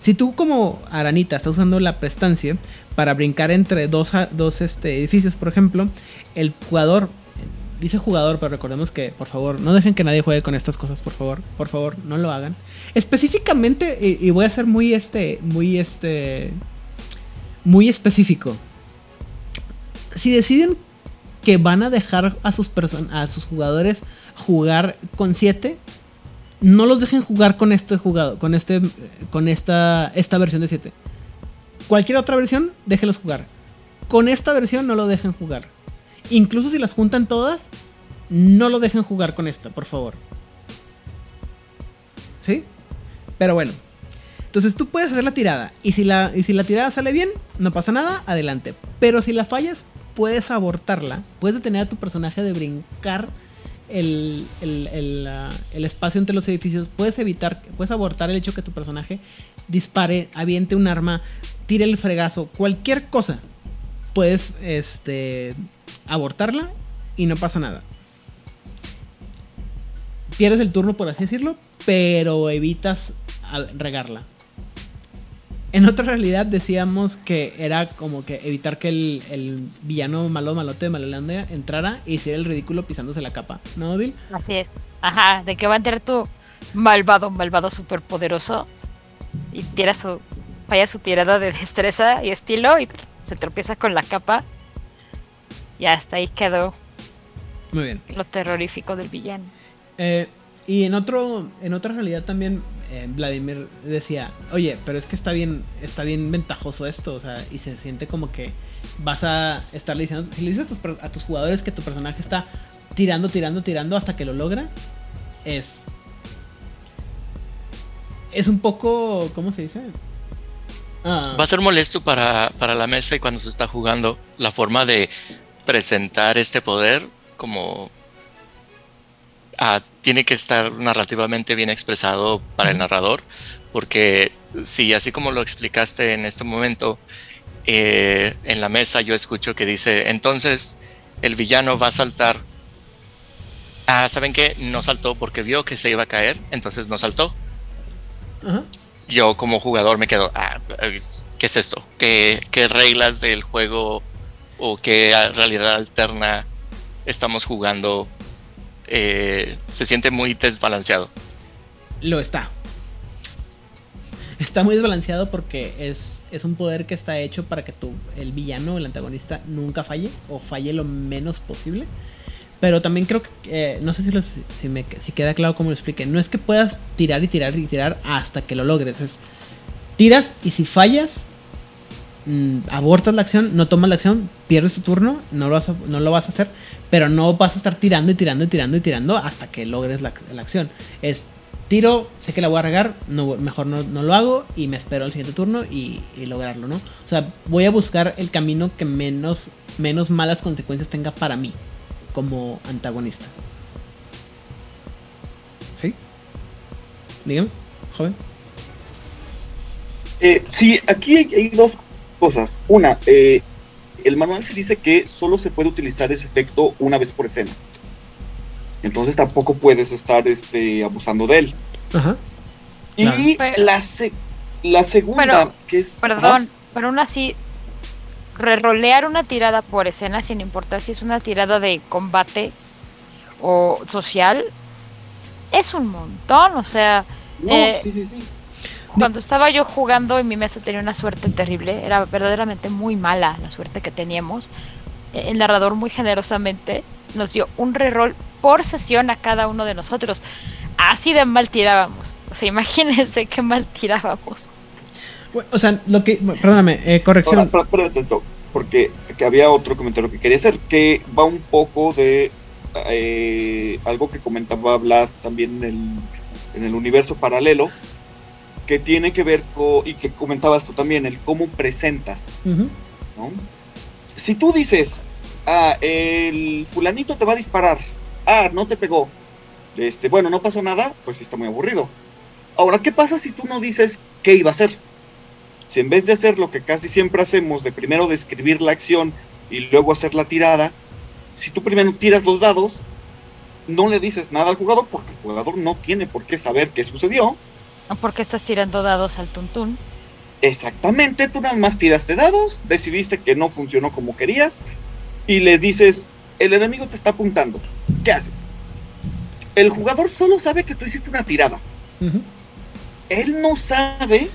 Si tú como Aranita estás usando la prestancia para brincar entre dos, dos este, edificios, por ejemplo, el jugador, eh, dice jugador, pero recordemos que, por favor, no dejen que nadie juegue con estas cosas, por favor, por favor, no lo hagan. Específicamente, y, voy a ser muy, este, muy, este, muy específico. Si deciden que van a dejar a sus, a sus jugadores jugar con 7, no los dejen jugar con este jugador, con este con esta esta versión de 7. Cualquier otra versión, déjenlos jugar. Con esta versión no lo dejen jugar. Incluso si las juntan todas, no lo dejen jugar con esta, por favor. ¿Sí? Pero bueno. Entonces tú puedes hacer la tirada. Y si la, y si la tirada sale bien, no pasa nada, adelante. Pero si la fallas, puedes abortarla. Puedes detener a tu personaje de brincar el, el- el, espacio entre los edificios. Puedes evitar, puedes abortar el hecho que tu personaje dispare, aviente un arma, tire el fregazo, cualquier cosa. Puedes este, abortarla y no pasa nada. Pierdes el turno, por así decirlo, pero evitas regarla. En otra realidad decíamos que era como que evitar que el, el villano malo malote de Malolandia entrara y hiciera el ridículo pisándose la capa, ¿no, Odil? Así es. Ajá, de que va a entrar tu malvado, malvado superpoderoso y tira su, falla su tirada de destreza y estilo y se tropieza con la capa. Y hasta ahí quedó Muy bien. lo terrorífico del villano. Eh, y en otro, en otra realidad también eh, Vladimir decía, oye, pero es que está bien, está bien ventajoso esto, o sea, y se siente como que vas a estarle diciendo, si le dices a tus, a tus jugadores que tu personaje está tirando, tirando, tirando hasta que lo logra, es, es un poco, ¿cómo se dice? Ah, Va a ser molesto para, para la mesa y cuando se está jugando la forma de presentar este poder como tiene que estar narrativamente bien expresado para el narrador porque si así como lo explicaste en este momento eh, en la mesa yo escucho que dice entonces el villano va a saltar ah saben qué no saltó porque vio que se iba a caer entonces no saltó. Yo como jugador me quedo, ah, ¿qué es esto? ¿Qué, qué reglas del juego o qué realidad alterna estamos jugando eh, se siente muy desbalanceado. Lo está. Está muy desbalanceado porque es, es un poder que está hecho para que tu, el villano, el antagonista, nunca falle o falle lo menos posible. Pero también creo que, eh, no sé si, lo- si, me, si queda claro cómo lo expliqué. No es que puedas tirar y tirar y tirar hasta que lo logres. Es tiras y si fallas, abortas la acción, no tomas la acción, pierdes tu turno, no lo, vas a, no lo vas a hacer, pero no vas a estar tirando y tirando y tirando y tirando hasta que logres la, la acción. Es tiro, sé que la voy a regar, no, mejor no, no lo hago y me espero al siguiente turno y, lograrlo, ¿no? O sea, voy a buscar el camino que menos, menos malas consecuencias tenga para mí como antagonista. ¿Sí? Dígame, joven. Eh, sí, aquí hay dos cosas. Una, eh, el manual se dice que solo se puede utilizar ese efecto una vez por escena. Entonces tampoco puedes estar este, abusando de él. Ajá. Y Pero- la, se- la segunda, Pero, que es... Perdón, pero aún así, rerolear una tirada por escena, sin importar si es una tirada de combate o social, es un montón. O sea, No, eh, sí, sí, sí. Cuando estaba yo jugando en mi mesa tenía una suerte terrible, era verdaderamente muy mala la suerte que teníamos. Eh, El narrador muy generosamente nos dio un reroll por sesión a cada uno de nosotros. Así de mal tirábamos. O sea, imagínense qué mal tirábamos. Bueno, O sea, lo que. Perdóname, eh, corrección. Ahora, espera- tantito, porque que había otro comentario que quería hacer, que va un poco de eh, algo que comentaba Blas también en el, en el universo paralelo, que tiene que ver con, y que comentabas tú también, el cómo presentas. ¿no? Si tú dices, ah, el fulanito te va a disparar, ah, no te pegó, este, bueno, no pasó nada, pues está muy aburrido. Ahora, ¿qué pasa si tú no dices qué iba a hacer? Si en vez de hacer lo que casi siempre hacemos, de primero describir la acción y luego hacer la tirada, si tú primero tiras los dados, no le dices nada al jugador porque el jugador no tiene por qué saber qué sucedió. ¿O por qué estás tirando dados al tuntún? Exactamente, tú nada más tiraste dados, decidiste que no funcionó como querías y le dices, el enemigo te está apuntando, ¿qué haces? El jugador solo sabe que tú hiciste una tirada. Él no sabe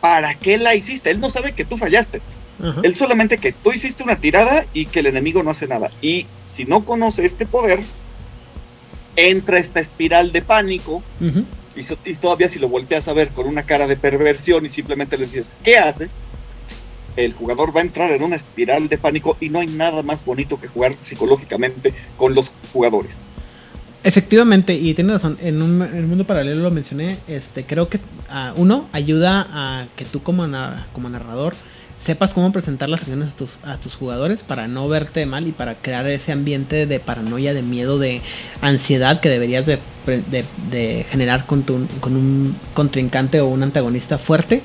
para qué la hiciste, él no sabe que tú fallaste. Ajá. Él solamente que tú hiciste una tirada y que el enemigo no hace nada. Y si no conoce este poder, entra esta espiral de pánico. Y, todavía si lo volteas a ver con una cara de perversión y simplemente le dices, ¿qué haces? El jugador va a entrar en una espiral de pánico y no hay nada más bonito que jugar psicológicamente con los jugadores. Efectivamente, y tiene razón, en un, un mundo paralelo lo mencioné, este, creo que ah, uno ayuda a que tú como narrador sepas cómo presentar las acciones a tus, a tus jugadores para no verte mal y para crear ese ambiente de paranoia, de miedo, de ansiedad que deberías de, de generar con, tu, con un contrincante o un antagonista fuerte.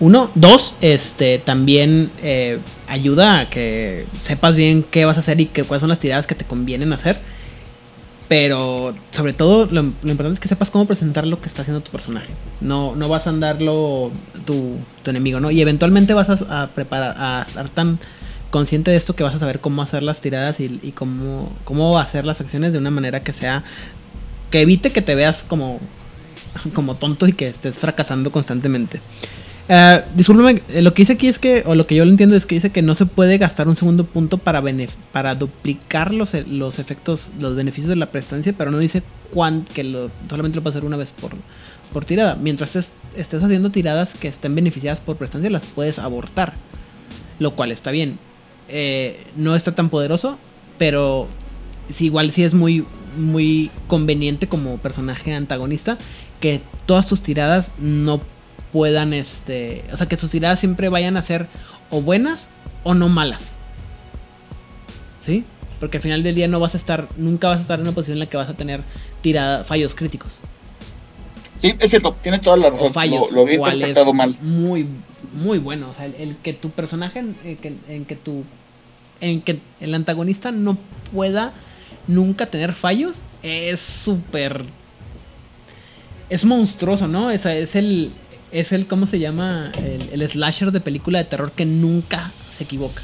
Uno, dos, este, también eh, ayuda a que sepas bien qué vas a hacer y que, cuáles son las tiradas que te convienen hacer. Pero sobre todo lo, importante es que sepas cómo presentar lo que está haciendo tu personaje. No, no vas a andarlo tu, tu enemigo, ¿no? Y eventualmente vas a, a preparar, a estar tan consciente de esto que vas a saber cómo hacer las tiradas y, y cómo, cómo hacer las acciones de una manera que sea. que evite que te veas como, como tonto y que estés fracasando constantemente. Eh, lo que dice aquí es que, o lo que yo lo entiendo es que dice que no se puede gastar un segundo punto para, para duplicar los, e- los efectos, los beneficios de la prestancia, pero no dice cuán, que lo- solamente lo puede hacer una vez por, por tirada. Mientras estés, estés haciendo tiradas que estén beneficiadas por prestancia, las puedes abortar, lo cual está bien. Eh, no está tan poderoso, pero sí, igual sí es muy, muy conveniente como personaje antagonista que todas tus tiradas no puedan, este, o sea, que sus tiradas siempre vayan a ser o buenas o no malas. ¿Sí? Porque al final del día no vas a estar, nunca vas a estar en una posición en la que vas a tener tirada, fallos críticos. Sí, es cierto, tienes toda la O razón. fallos. lo, lo había es mal. Muy, muy bueno. O sea, el, el que tu personaje, en, en que, en que tu, en que el antagonista no pueda nunca tener fallos, es súper, es monstruoso, ¿no? Es, es el, es el, ¿cómo se llama? El, el slasher de película de terror que nunca se equivoca.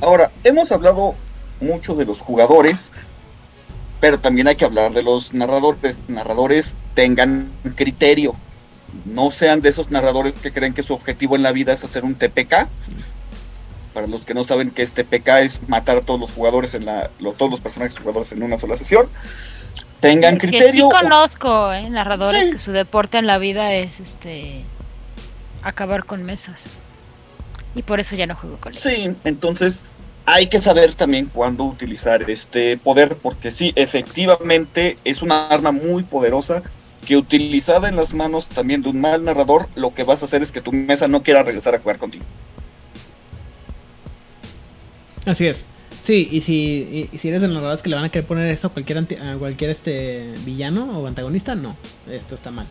Ahora, hemos hablado mucho de los jugadores, Pero también hay que hablar de los narradores. Narradores tengan criterio. No sean de esos narradores que creen que su objetivo en la vida es hacer un TPK. Para los que no saben que este TPK es matar a todos los jugadores en la, todos los personajes jugadores en una sola sesión. Tengan Que sí criterio. conozco, ¿eh? narradores Sí. que su deporte en la vida es este acabar con mesas. Y por eso ya no juego con ellos. Sí, entonces hay que saber también cuándo utilizar este poder, porque sí, efectivamente es una arma muy poderosa que utilizada en las manos también de un mal narrador, lo que vas a hacer es que tu mesa no quiera regresar a jugar contigo. Así es. Sí, y si, y, si eres de los narradores que le van a querer poner esto a cualquier, anti- a cualquier este villano o antagonista, no. Esto está mal.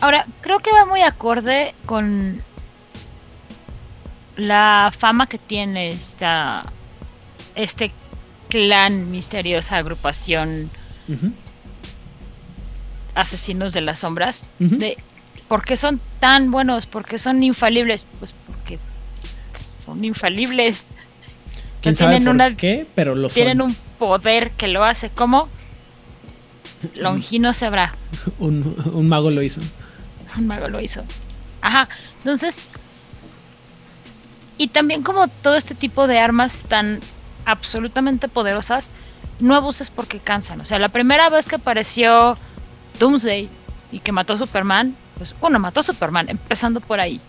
Ahora, creo que va muy acorde con la fama que tiene esta este clan misteriosa agrupación asesinos de las sombras de por qué son tan buenos, por qué son infalibles, pues porque son infalibles, ¿Quién no sabe tienen por una- qué? Pero lo tienen son. un poder que lo hace como Longino sabrá. Un, un mago lo hizo. Un mago lo hizo. Ajá. Entonces. Y también como todo este tipo de armas tan absolutamente poderosas, no abuses porque cansan. O sea, la primera vez que apareció Doomsday y que mató a Superman, pues uno mató a Superman, empezando por ahí.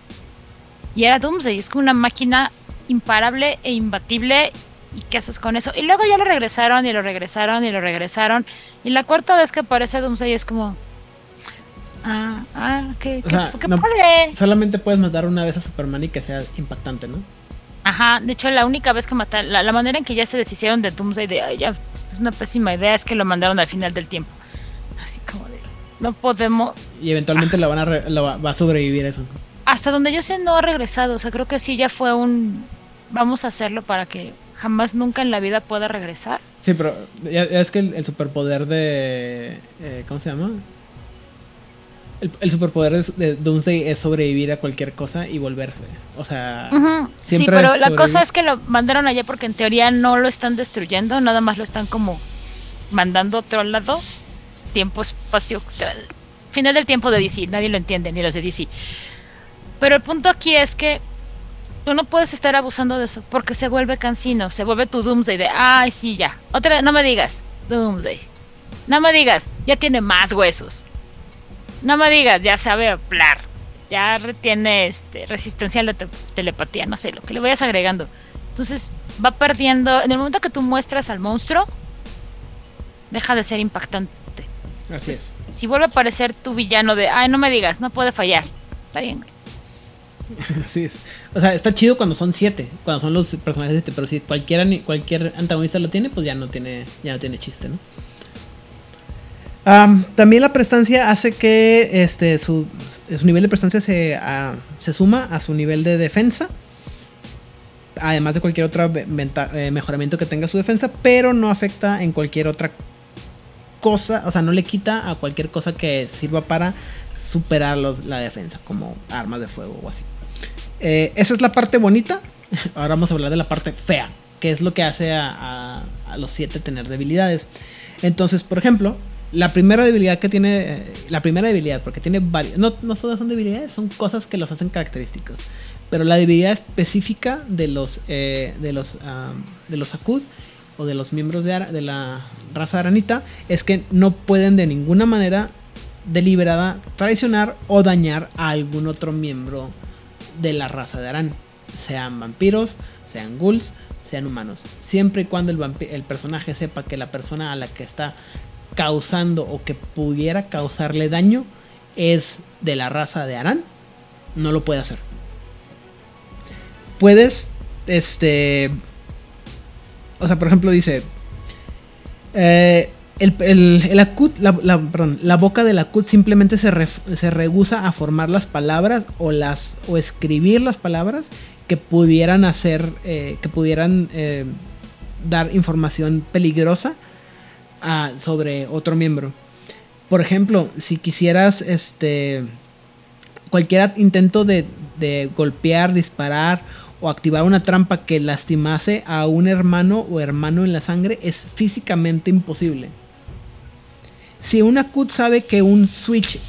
Y era Doomsday, es como una máquina imparable e imbatible. ¿Y qué haces con eso? Y luego ya lo regresaron y lo regresaron y lo regresaron. Y la cuarta vez que aparece Doomsday es como... Ah, ah, qué, O qué- sea, qué no- padre. Solamente puedes matar una vez a Superman y que sea impactante, ¿no? Ajá, de hecho la única vez que mataron, la, la manera en que ya se deshicieron de Doomsday de, "Ay, ya, es una pésima idea, es que lo mandaron al final del tiempo. Así como de, no podemos, Y eventualmente la van a re- la va, va a sobrevivir eso. hasta donde yo sé no ha regresado, o sea, creo que sí ya fue un, vamos a hacerlo para que jamás nunca en la vida pueda regresar. Sí, pero ya, ya es que el, el superpoder de. eh, ¿Cómo se llama? El, el superpoder de, de Doomsday es sobrevivir a cualquier cosa y volverse. O sea, Ujú, Sí, siempre pero la cosa es que lo mandaron allá porque en teoría no lo están destruyendo, nada más lo están como mandando a otro lado. Tiempo, espacio, final del tiempo de DC, nadie lo entiende, ni los de DC. Pero el punto aquí es que tú no puedes estar abusando de eso porque se vuelve cansino, se vuelve tu Doomsday de, ay, sí, ya. Otra, no me digas, Doomsday. No me digas, ya tiene más huesos. No me digas, ya sabe hablar. Ya retiene este, resistencia a la te- telepatía, no sé, lo que le vayas agregando. Entonces va perdiendo, en el momento que tú muestras al monstruo, deja de ser impactante. así es. Si vuelve a aparecer tu villano de, ay, no me digas, no puede fallar. Está bien, güey. Así es. O sea, está chido cuando son siete, cuando son los personajes siete, pero si cualquiera, ni- cualquier antagonista lo tiene, pues ya no tiene, ya no tiene chiste, ¿no? Am, también la prestancia hace que este, su, su nivel de prestancia se, se suma a su nivel de defensa. Además de cualquier otro eh, mejoramiento que tenga su defensa, pero no afecta en cualquier otra cosa, o sea, no le quita a cualquier cosa que sirva para superar la defensa, como armas de fuego o así. Eh, esa es la parte bonita. Ahora vamos a hablar de la parte fea, que es lo que hace a, los siete tener debilidades. Entonces, por ejemplo, la primera debilidad que tiene, eh, la primera debilidad, porque tiene varias, no, no todas son debilidades, son cosas que los hacen característicos. Pero la debilidad específica de los, eh, de los, de los Akud o de los miembros de la raza aranita es que no pueden de ninguna manera deliberada traicionar o dañar a algún otro miembro de la raza de Aran. Sean vampiros, sean ghouls, sean humanos. Siempre y cuando el, el personaje sepa que la persona a la que está causando o que pudiera causarle daño es de la raza de Aran, no lo puede hacer. Puedes, este... O sea, por ejemplo, dice... eh, el, la, la- perdón, la boca del Akut simplemente se, ref- se rehúsa a formar las palabras o, las, o escribir las palabras que pudieran hacer, eh, que pudieran eh, dar información peligrosa sobre otro miembro. Por ejemplo, si quisieras este cualquier intento de, de golpear, disparar o activar una trampa que lastimase a un hermano o hermano en la sangre es físicamente imposible. Si una CUT sabe que un switch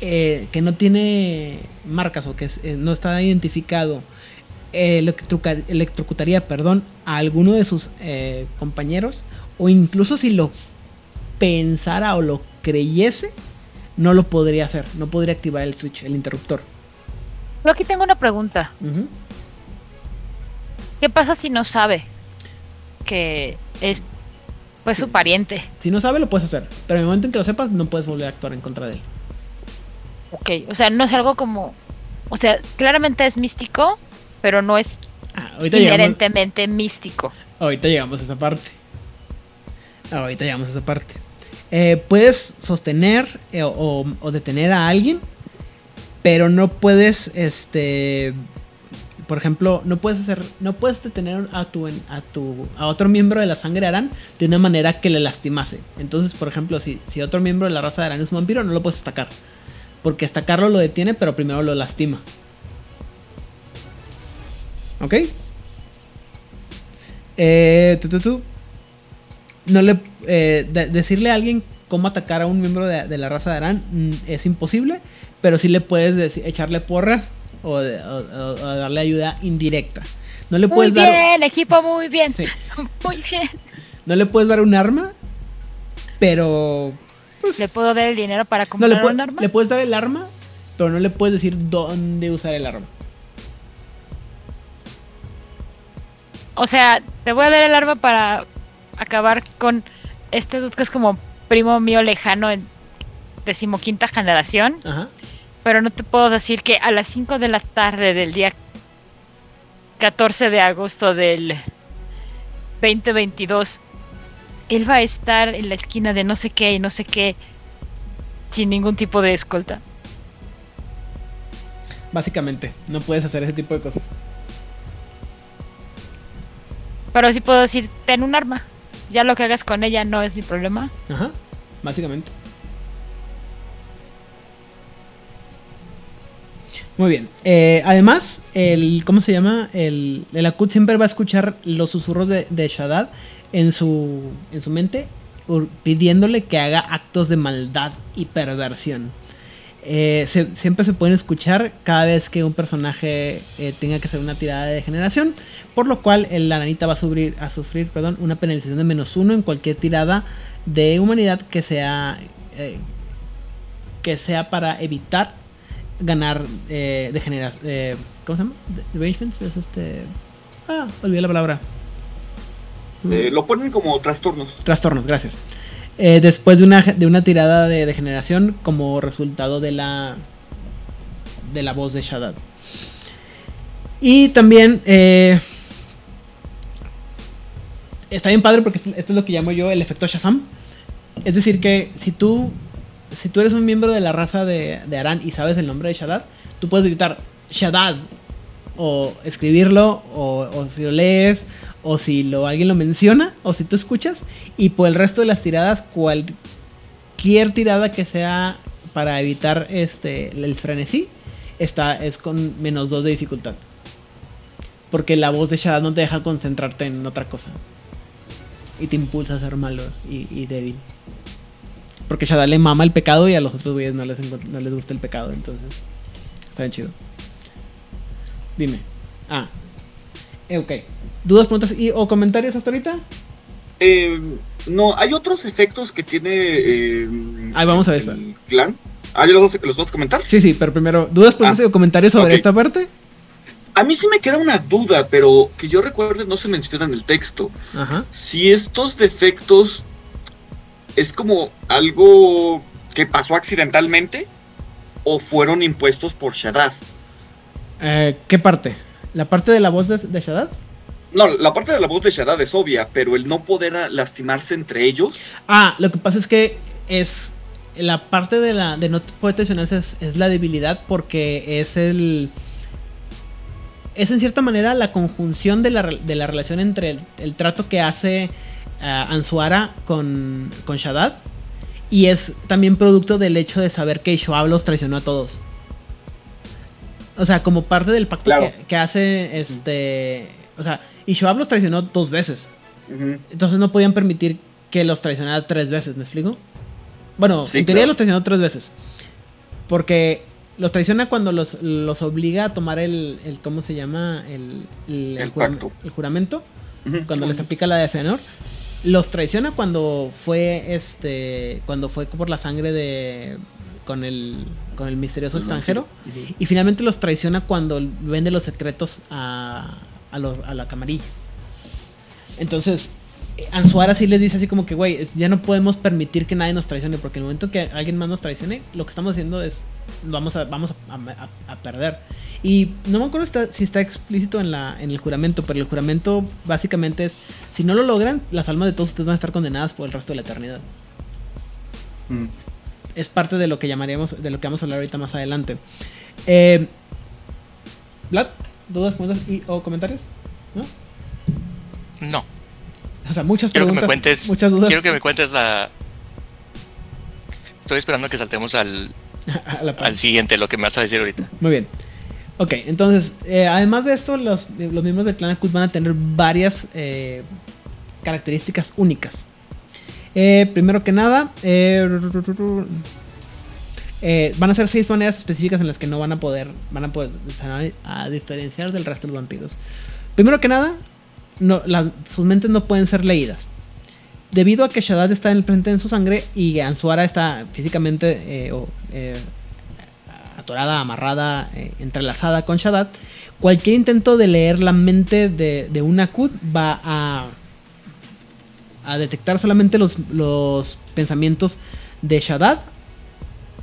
eh, que no tiene marcas o que es- eh, no está identificado eh, electrocutaría perdón, a alguno de sus eh, compañeros, o incluso si lo pensara o lo creyese, no lo podría hacer, no podría activar el switch, el interruptor. Pero aquí tengo una pregunta. ¿Qué pasa si no sabe que es pues su pariente? Si no sabe, lo puedes hacer, pero en el momento en que lo sepas, no puedes volver a actuar en contra de él. Ok, o sea, no es algo como... O sea, claramente es místico, pero no es Ah, llegamos, inherentemente místico. ahorita llegamos a esa parte. Ahorita llegamos a esa parte. Eh, puedes sostener eh, o, o detener a alguien, pero no puedes, este, por ejemplo, no puedes hacer, no puedes detener a tu, a tu, a otro miembro de la sangre Arán de una manera que le lastimase. Entonces, por ejemplo, si, si otro miembro de la raza de Arán es un vampiro, no lo puedes estacar, porque estacarlo lo detiene, pero primero lo lastima. ¿Ok? Eh, tu, tu, tu. No le. eh, de- decirle a alguien cómo atacar a un miembro de, de la raza de Arán mm, es imposible, pero sí le puedes echarle porras o, de- o- o- o darle ayuda indirecta. No le Muy puedes bien, dar. equipo, muy bien. Sí. Muy bien. No le puedes dar un arma, pero. pues, ¿Le puedo dar el dinero para no, comprar le, pu- un arma? le puedes dar el arma, pero no le puedes decir dónde usar el arma. O sea, te voy a dar el arma para acabar con este dude que es como primo mío lejano en decimoquinta generación. Ajá. Pero no te puedo decir que a las 5 de la tarde del día 14 de agosto del 2022 él va a estar en la esquina de no sé qué y no sé qué sin ningún tipo de escolta. Básicamente, no puedes hacer ese tipo de cosas. Pero sí puedo decir, ten un arma. Ya lo que hagas con ella no es mi problema. Ajá, básicamente. Muy bien. Eh, además, el. ¿Cómo se llama? El, el Akut siempre va a escuchar los susurros de, de Shaddad en su, en su mente, pidiéndole que haga actos de maldad y perversión. Eh, siempre se pueden escuchar cada vez que un personaje eh, tenga que hacer una tirada de degeneración, por lo cual el ananita va a sufrir, a sufrir perdón, una penalización de menos uno en cualquier tirada de humanidad que sea eh, que sea para evitar ganar eh, degeneración. Eh, ¿Cómo se llama? De- Derangements, es este. Ah, olvidé la palabra. Eh, lo ponen como trastornos. Trastornos, gracias. Eh, después de una, de una tirada de degeneración como resultado de la de la voz de Shaddad. Y también eh, está bien padre porque esto es lo que llamo yo el efecto Shazam. Es decir que si tú si tú eres un miembro de la raza de, de Aran y sabes el nombre de Shaddad, tú puedes gritar Shaddad o escribirlo o, si lo lees o si lo, alguien lo menciona o si tú escuchas y por el resto de las tiradas cualquier tirada que sea para evitar este el frenesí está es con menos 2 de dificultad. Porque la voz de Shaddad no te deja concentrarte en otra cosa. Y te impulsa a ser malo y débil porque Shaddad le mama el pecado y a los otros güeyes no les, no les gusta el pecado entonces está bien chido dime ah eh, ok dudas preguntas y o comentarios hasta ahorita Eh, no, hay otros efectos que tiene. eh, Ahí vamos a ver el clan. Ah, ¿ya los, vas- los vas a comentar? Sí, sí, pero primero, ¿dudas, preguntas Ah, o comentarios sobre esta parte? A mí sí me queda una duda, pero que yo recuerde no se menciona en el texto. Ajá. Si estos defectos es como algo que pasó accidentalmente o fueron impuestos por Shaddad. Eh, ¿Qué parte? ¿La parte de la voz de, de Shaddad? No, la parte de la voz de Shaddad es obvia, pero el no poder lastimarse entre ellos. Ah, lo que pasa es que es. La parte de la de no poder tensionarse es, es la debilidad porque es el. Es en cierta manera la conjunción de la, de la relación entre el, el trato que hace Ansuara con, con Shaddad y es también producto del hecho de saber que Shoab los traicionó a todos. O sea, como parte del pacto Claro. que, que hace este. O sea, y Shoab los traicionó dos veces. Entonces no podían permitir que los traicionara tres veces, ¿me explico? Bueno, Sí, en teoría claro. los traicionó tres veces. Porque los traiciona cuando los, los obliga a tomar el, el ¿cómo se llama? El, el, El pacto. juramento. Cuando les aplica la de Fëanor. Los traiciona cuando fue este. Cuando fue por la sangre de. con el. con el misterioso El extranjero. Y finalmente los traiciona cuando vende los secretos a, a, los- a la camarilla. Entonces, Ansuara sí les dice así como que, güey, ya no podemos permitir que nadie nos traicione, porque en el momento que alguien más nos traicione, lo que estamos haciendo es, vamos a, vamos a, a- a perder. Y no me acuerdo está- si está explícito en, la, en el juramento, pero el juramento básicamente es, si no lo logran, las almas de todos ustedes van a estar condenadas por el resto de la eternidad. Mm. Es parte de lo que llamaríamos, de lo que vamos a hablar ahorita más adelante. Eh, Vlad, ¿dudas, preguntas y, o comentarios? ¿No? No. O sea, muchas Quiero que me cuentes. muchas dudas. Quiero que me cuentes la. Estoy esperando que saltemos al, al siguiente, lo que me vas a decir ahorita. Muy bien. Ok, entonces, eh, además de esto, los, los miembros del clan Akut van a tener varias eh, características únicas. Eh, primero que nada, eh, van a ser seis maneras específicas en las que no van a poder, van a poder a diferenciar del resto de los vampiros. Primero que nada, no, sus mentes no pueden ser leídas. Debido a que Shaddad está en el presente en su sangre y Ansuara está físicamente eh, eh, atorada, amarrada, eh, entrelazada con Shaddad, cualquier intento de leer la mente de, de un Akut va a, a detectar solamente los, pensamientos de Shaddad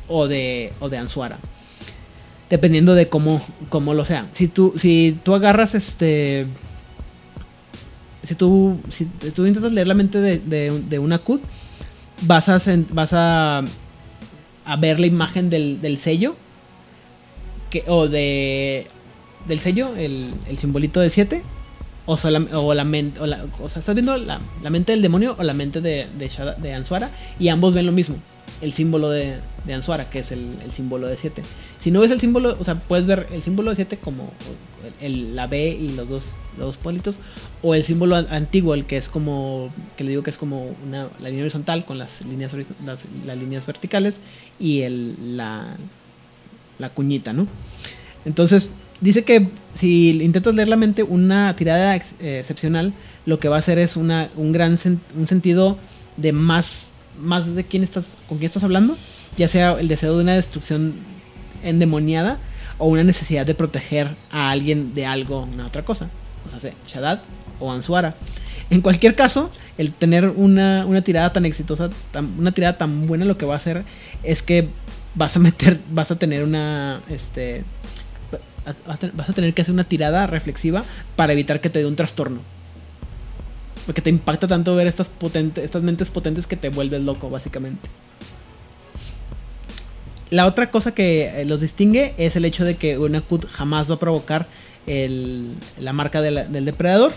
o de, o de Ansuara. Dependiendo de cómo, cómo lo sea. Si tú, si tú agarras este. Si tú, si tú intentas leer la mente de, de, de un Akut, vas a, vas a, a ver la imagen del, del sello. Que, o de. Del sello, el, el simbolito de 7. O, solam- o la mente. O, o sea, estás viendo la, la mente del demonio o la mente de, de, Shada- de Ansuara. Y ambos ven lo mismo. El símbolo de, de Ansuara, que es el, símbolo de 7. Si no ves el símbolo, o sea, puedes ver el símbolo de 7 como el- la B y los dos, los dos politos. O el símbolo an- antiguo, el que es como. Que le digo que es como una, la línea horizontal con las líneas, las, líneas verticales. Y el, la, la cuñita, ¿no? Entonces, dice que si intentas leer la mente, una tirada ex- excepcional, lo que va a hacer es una, un gran un sentido de más, más de quién estás, con quién estás hablando, ya sea el deseo de una destrucción endemoniada o una necesidad de proteger a alguien de algo, una otra cosa. O sea, sea Shaddad o Ansuara. En cualquier caso, el tener una, una tirada tan exitosa, tan- una tirada tan buena, lo que va a hacer es que vas a meter, vas a tener una, este, vas a- vas a tener que hacer una tirada reflexiva para evitar que te dé un trastorno. Porque te impacta tanto ver estas, potentes, estas mentes potentes que te vuelves loco, básicamente. La otra cosa que eh, los distingue es el hecho de que una CUT jamás va a provocar el- la marca de del depredador.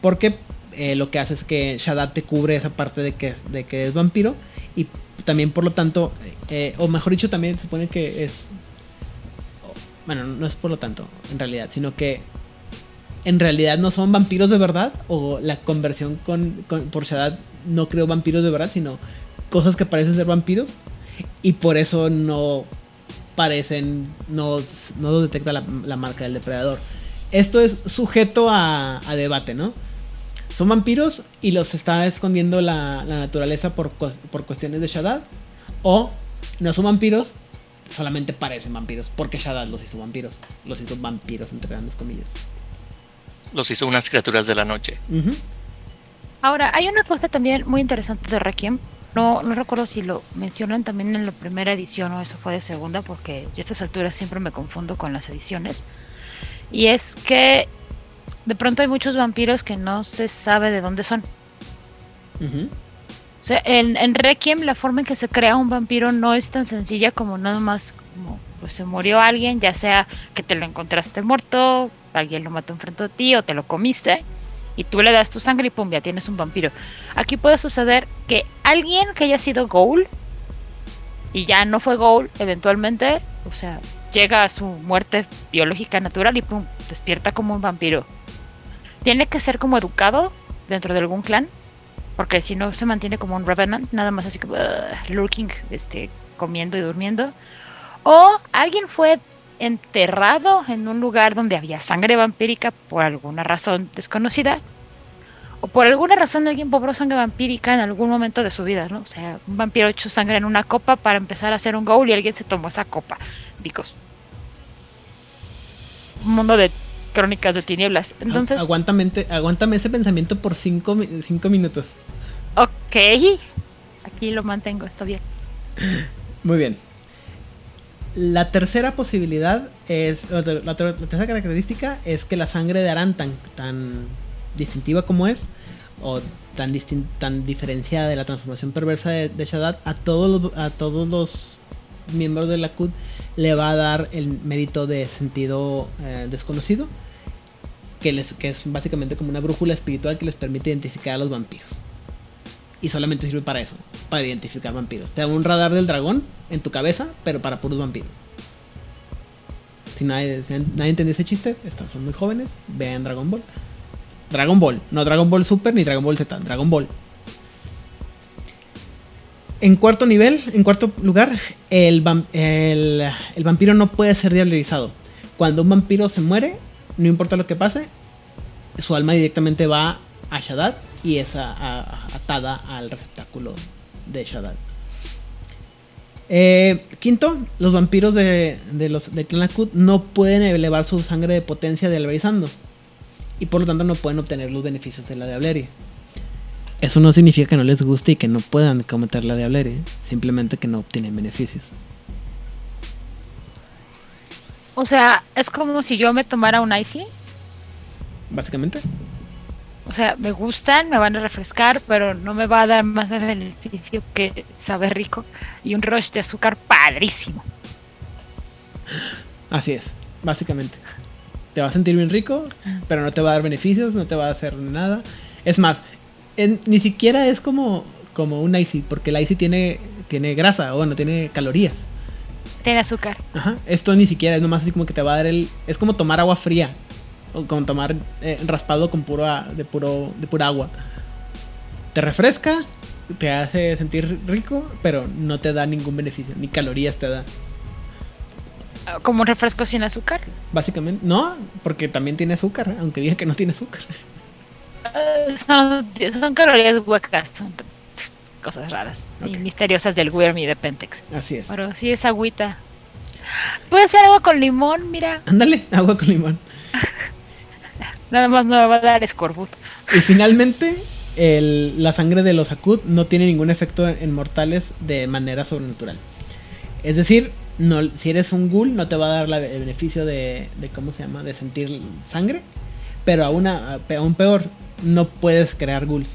Porque eh, lo que hace es que Shaddad te cubre esa parte de que, es- de que es vampiro. Y también, por lo tanto, eh, o mejor dicho, también se supone que es. Bueno, no es por lo tanto, en realidad, sino que en realidad no son vampiros de verdad. O la conversión con, por Shaddad no creó vampiros de verdad, sino cosas que parecen ser vampiros. Y por eso no parecen, no, no detecta la, marca del depredador. Esto es sujeto a, debate, ¿no? ¿Son vampiros y los está escondiendo la, naturaleza por, por cuestiones de Shaddad? ¿O no son vampiros, solamente parecen vampiros? Porque Shaddad los hizo vampiros. Los hizo vampiros, entre grandes comillas. Los hizo unas criaturas de la noche. Ahora, hay una cosa también muy interesante de Requiem. No, no recuerdo si lo mencionan también en la primera edición o eso fue de segunda, porque yo a estas alturas siempre me confundo con las ediciones. Y es que de pronto hay muchos vampiros que no se sabe de dónde son. O sea, en, en Requiem la forma en que se crea un vampiro no es tan sencilla como nada más como pues se murió alguien, ya sea que te lo encontraste muerto, alguien lo mató enfrente de ti o te lo comiste y tú le das tu sangre y pum, ya tienes un vampiro. Aquí puede suceder que alguien que haya sido Ghoul y ya no fue Ghoul eventualmente, o sea, llega a su muerte biológica natural y pum, despierta como un vampiro. Tiene que ser como educado dentro de algún clan Porque si no se mantiene como un revenant, nada más así como uh, lurking, este, comiendo y durmiendo. O alguien fue enterrado en un lugar donde había sangre vampírica por alguna razón desconocida. O por alguna razón alguien pobró sangre vampírica en algún momento de su vida, ¿no? O sea, un vampiro echó sangre en una copa para empezar a hacer un goal y alguien se tomó esa copa. Because. Un mundo de crónicas de tinieblas. Entonces, Aguántame, aguántame ese pensamiento por cinco, cinco minutos. ok. Aquí lo mantengo, está bien. Muy bien. La tercera posibilidad es. La, ter- la tercera característica es que la sangre de Aran, tan, tan distintiva como es, o tan, tan diferenciada de la transformación perversa de, de Shaddad, a todos, los, a todos los miembros de la CUD le va a dar el mérito de sentido eh, desconocido, que, les, que es básicamente como una brújula espiritual que les permite identificar a los vampiros. Y solamente sirve para eso, para identificar vampiros. Te da un radar del dragón en tu cabeza, pero para puros vampiros. Si nadie, si nadie entendió ese chiste, estas son muy jóvenes, vean Dragon Ball. Dragon Ball, no Dragon Ball Super ni Dragon Ball Z, Dragon Ball. En cuarto nivel, en cuarto lugar, el, el vampiro no puede ser diablerizado. Cuando un vampiro se muere, no importa lo que pase, su alma directamente va a Shaddad y es a- a- atada al receptáculo de Shaddad. Eh, quinto, los vampiros de, de los de Clan Akut no pueden elevar su sangre de potencia diablerizando. Y por lo tanto no pueden obtener los beneficios de la diableria. Eso no significa que no les guste y que no puedan cometer la diableria. Simplemente que no obtienen beneficios. O sea, es como si yo me tomara un icy. Básicamente. O sea, me gustan, me van a refrescar, pero no me va a dar más beneficio que saber rico y un rush de azúcar padrísimo. Así es, básicamente. Te va a sentir bien rico, pero no te va a dar beneficios, no te va a hacer nada. Es más, en- ni siquiera es como, como un icy, porque el icy tiene, tiene grasa, o bueno, tiene calorías. Tiene azúcar. Ajá. Esto ni siquiera es nomás así como que te va a dar el. Es como tomar agua fría. O como tomar eh, raspado con puro, de, puro, de pura agua. Te refresca, te hace sentir rico, pero no te da ningún beneficio, ni calorías te da. Ah, Como un refresco sin azúcar. Básicamente, no, porque también tiene azúcar, aunque diga que no tiene azúcar. Ah, Son, son calorías huecas, son cosas raras y misteriosas del Wyrm y de Pentex. Así es. Pero sí es agüita. Puede ser agua con limón, mira. Ándale, agua con limón. Nada más no me va a dar escorbut. Y finalmente, el- la sangre de los Akut no tiene ningún efecto en mortales de manera sobrenatural. Es decir, no, si eres un ghoul, no te va a dar la- el beneficio de, de, ¿cómo se llama? De sentir sangre. Pero aún, a- a- aún peor, no puedes crear ghouls.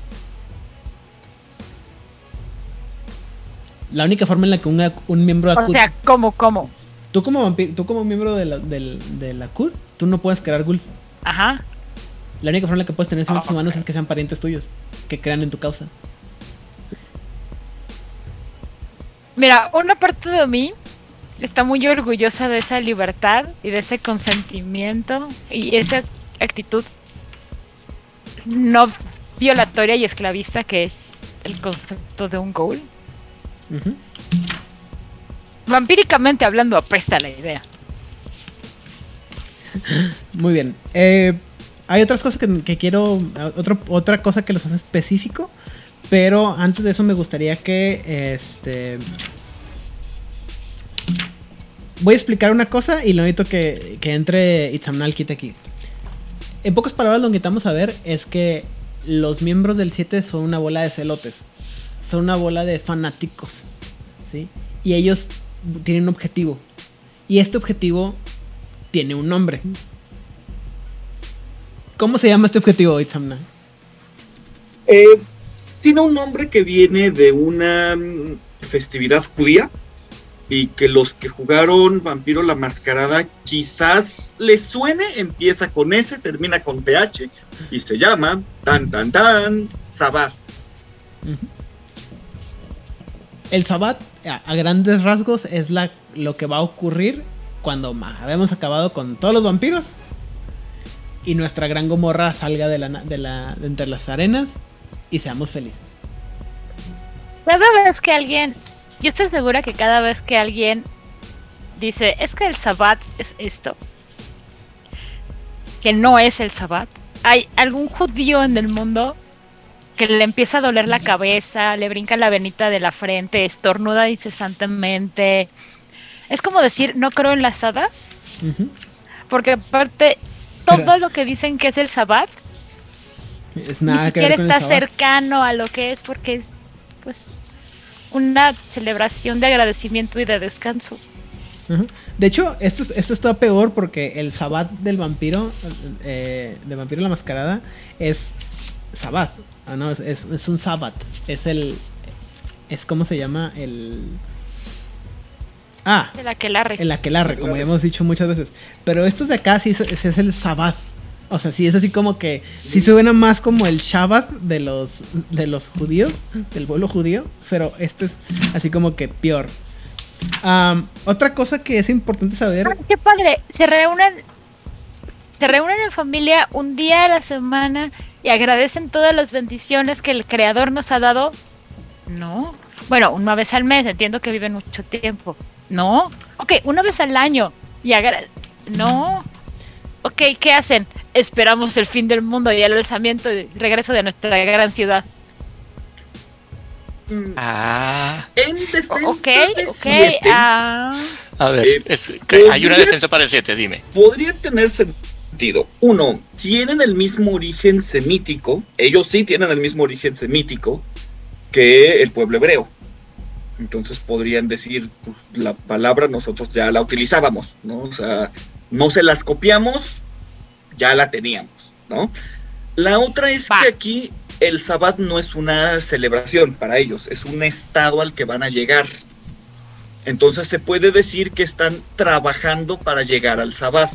La única forma en la que un, un miembro O Akut... sea, ¿cómo, cómo? tú, como tú como miembro de la, del, del Akut, tú no puedes crear ghouls. Ajá. La única forma en la que puedes tener seres Ah, humanos es que sean parientes tuyos, que crean en tu causa. Mira, una parte de mí está muy orgullosa de esa libertad y de ese consentimiento y esa actitud no violatoria y esclavista que es el concepto de un goal. Ujú. Vampíricamente hablando, apesta la idea. Muy bien. Eh, hay otras cosas que, quiero. otro- otra cosa que los hace específico. Pero antes de eso me gustaría que. Este. Voy a explicar una cosa y lo necesito que, que entre Itzamnal Kit aquí. En pocas palabras, lo que necesitamos saber es que los miembros del 7 son una bola de celotes. Son una bola de fanáticos. ¿sí? Y ellos tienen un objetivo. Y este objetivo tiene un nombre. ¿Cómo se llama este objetivo, Itzamna? Eh, tiene un nombre que viene de una mm, festividad judía y que los que jugaron Vampiro la Mascarada quizás les suene, empieza con S, termina con PH y se llama tan tan tan Sabbath. El Sabbat, a, grandes rasgos, es la, lo que va a ocurrir cuando ma, habemos acabado con todos los vampiros y nuestra gran gomorra salga de, la, de, la, de entre las arenas y seamos felices. cada vez que alguien, yo estoy segura que cada vez que alguien dice, es que el sabbat es esto, que no es el sabbat, hay algún judío en el mundo que le empieza a doler la cabeza, le brinca la venita de la frente, estornuda incesantemente. Es como decir, no creo en las hadas, porque aparte, todo lo que dicen que es el sabbat, Es ni nada que siquiera está cercano a lo que es, porque es, pues, una celebración de agradecimiento y de descanso. De hecho, esto, es- esto está peor porque el sabbat del vampiro, eh, de vampiro la mascarada, es sabbat. Ah, no, es, es- es un sabbat. Es el. Es como se llama el. Ah, que la el aquelarre, como ya Aquelarre. hemos dicho muchas veces. Pero estos de acá sí es, el sabbat. O sea, sí es así como que. Sí suena más como el Shabbat de los, de los judíos, del pueblo judío. Pero este es así como que peor. Otra cosa que es importante saber. Ay, qué padre. Se reúnen, se reúnen en familia un día a la semana y agradecen todas las bendiciones que el creador nos ha dado. No. Bueno, una vez al mes, entiendo que viven mucho tiempo. No. Ok, una vez al año. Y agra- No. Ok, ¿qué hacen? Esperamos el fin del mundo y el alzamiento y regreso de nuestra gran ciudad. Mm, Ah, En defensa Ok, de ok. siete, Ah. a ver, Eh, es- que hay una podría- defensa para el 7, dime. podría tener sentido. Uno, tienen el mismo origen semítico, ellos sí tienen el mismo origen semítico que el pueblo hebreo. Entonces podrían decir, pues, la palabra nosotros ya la utilizábamos, ¿no? O sea, no se las copiamos, ya la teníamos, ¿no? La otra es que aquí el sabbat no es una celebración para ellos, es un estado al que van a llegar. Entonces se puede decir que están trabajando para llegar al sabbat.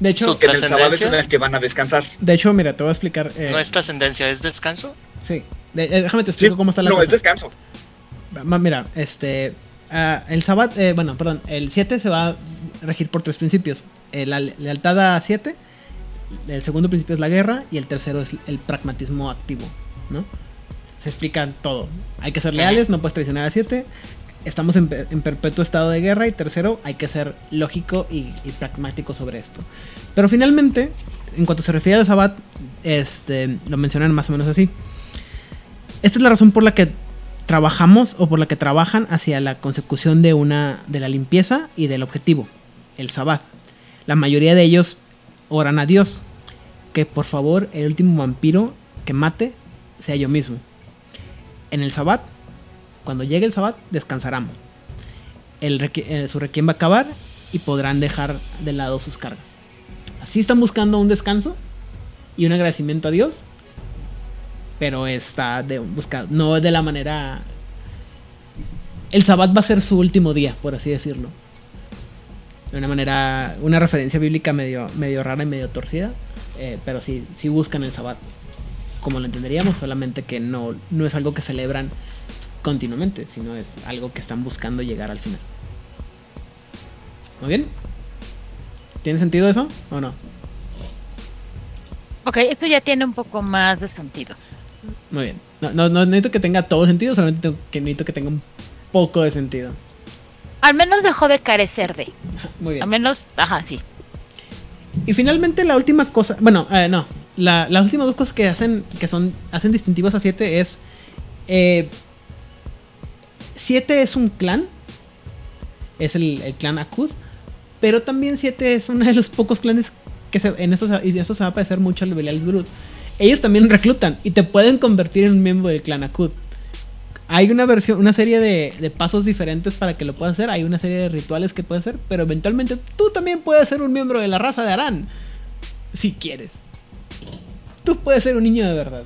De hecho, Su- Que en el sábado es en el que van a descansar. de hecho, mira, te voy a explicar. eh, ¿No es trascendencia, es descanso? Sí. Eh, déjame te explico Sí, cómo está la no, es descanso. Mira, este. ah, el Sabbat, eh, bueno, perdón, el 7 se va a regir por tres principios: Eh, la le- lealtad a 7, el segundo principio es la guerra, y el tercero es el pragmatismo activo, ¿no? Se explica todo. Hay que ser leales, no puedes traicionar a 7. Estamos en, en perpetuo estado de guerra. Y tercero, hay que ser lógico y, y pragmático sobre esto. Pero finalmente, en cuanto se refiere al Sabbat, este, lo mencionan más o menos así. Esta es la razón por la que trabajamos o por la que trabajan hacia la consecución de una de la limpieza y del objetivo, el sabbat. La mayoría de ellos oran a Dios que por favor el último vampiro que mate sea yo mismo. En el sabbat, cuando llegue el sabbat, descansarán. El eh, su requiem va a acabar y podrán dejar de lado sus cargas. Así están buscando un descanso y un agradecimiento a Dios pero está de busca no de la manera el sabbat va a ser su último día por así decirlo. De una manera una referencia bíblica medio medio rara y medio torcida eh, pero sí sí buscan el sabbat como lo entenderíamos solamente que no no es algo que celebran continuamente sino es algo que están buscando llegar al final. Muy bien tiene sentido eso o no Ok, eso ya tiene un poco más de sentido. Muy bien. No, no, no necesito que tenga todo sentido, solamente que necesito que tenga un poco de sentido. Al menos dejó de carecer de. Muy bien. Al menos, ajá, sí. Y finalmente la última cosa, bueno, eh, no, la- las últimas dos cosas que hacen, que son, hacen distintivos a 7 es, 7 es un clan, es el, el clan Akud, pero también 7 es uno de los pocos clanes que se, en eso, se- y eso se va a parecer mucho al Belial Brut. Ellos también reclutan y te pueden convertir en un miembro del clan Akud. Hay una versión, una serie de, de pasos diferentes para que lo puedas hacer. Hay una serie de rituales que puedes hacer. Pero eventualmente tú también puedes ser un miembro de la raza de Arán. Si quieres. Tú puedes ser un niño de verdad.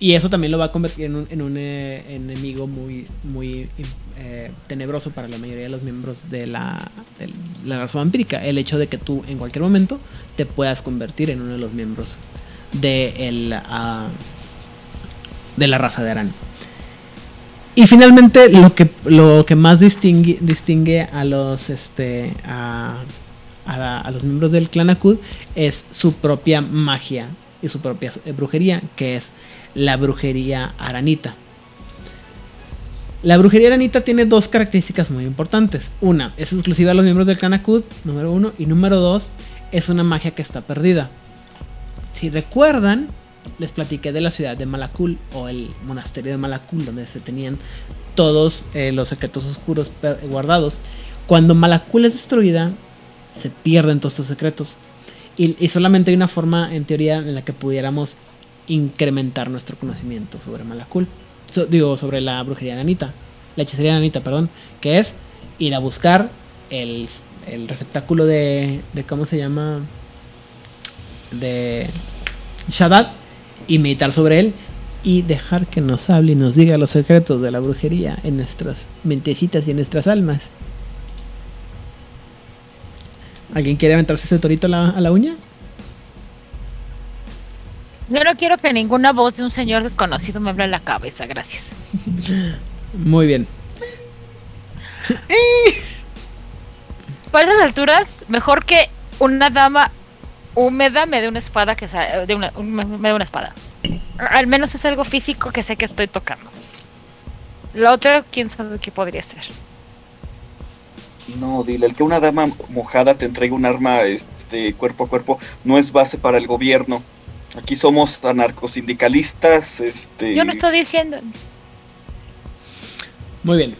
Y eso también lo va a convertir en un, en un, eh, enemigo muy, muy eh, tenebroso para la mayoría de los miembros de la, de la raza vampírica. El hecho de que tú en cualquier momento te puedas convertir en uno de los miembros de, el, ah, de la raza de Arán. Y finalmente lo que, lo que más distingue, distingue a los este a, a a los miembros del clan Akud es su propia magia y su propia eh, brujería, que es la brujería aranita. La brujería aranita tiene dos características muy importantes. Una, es exclusiva a los miembros del clan Akud, número uno. Y número dos, es una magia que está perdida. Si recuerdan, les platiqué de la ciudad de Malakul o el monasterio de Malakul, donde se tenían todos eh, los secretos oscuros per- guardados. Cuando Malakul es destruida, se pierden todos estos secretos. Y, y solamente hay una forma, en teoría, en la que pudiéramos incrementar nuestro conocimiento sobre Malakul. Digo, sobre la brujería nanita. La hechicería nanita, perdón. Que es ir a buscar el, receptáculo de, de. ¿Cómo se llama? De Shaddad. Y meditar sobre él. Y dejar que nos hable y nos diga los secretos de la brujería en nuestras mentecitas y en nuestras almas. ¿Alguien quiere aventarse ese torito a la uña? Yo no quiero que ninguna voz de un señor desconocido me hable en la cabeza, gracias. Muy bien. Para esas alturas, mejor que una dama húmeda me dé una espada que de una, un- me me dé una espada. Al menos es algo físico que sé que estoy tocando. Lo otro, quién sabe qué podría ser. No, dile, el que una dama mojada te entregue un arma este, cuerpo a cuerpo no es base para el gobierno. Aquí somos anarcosindicalistas, este... Yo no estoy diciendo, Muy bien.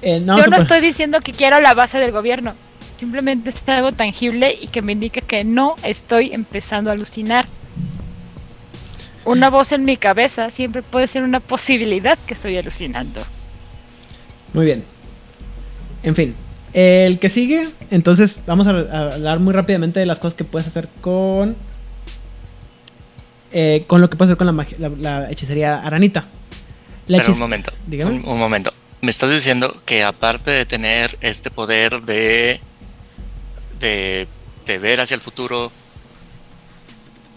Eh, no, yo no estoy diciendo que quiero la base del gobierno. Simplemente es algo tangible y que me indica que no estoy empezando a alucinar. Una voz en mi cabeza siempre puede ser una posibilidad que estoy alucinando. Muy bien. En fin. El que sigue, entonces vamos a, a hablar muy rápidamente de las cosas que puedes hacer con. Eh, con lo que hacer con la, magia- la, la hechicería aranita. La Espera un momento. Un, un momento. Me estás diciendo que aparte de tener este poder de, de, de ver hacia el futuro,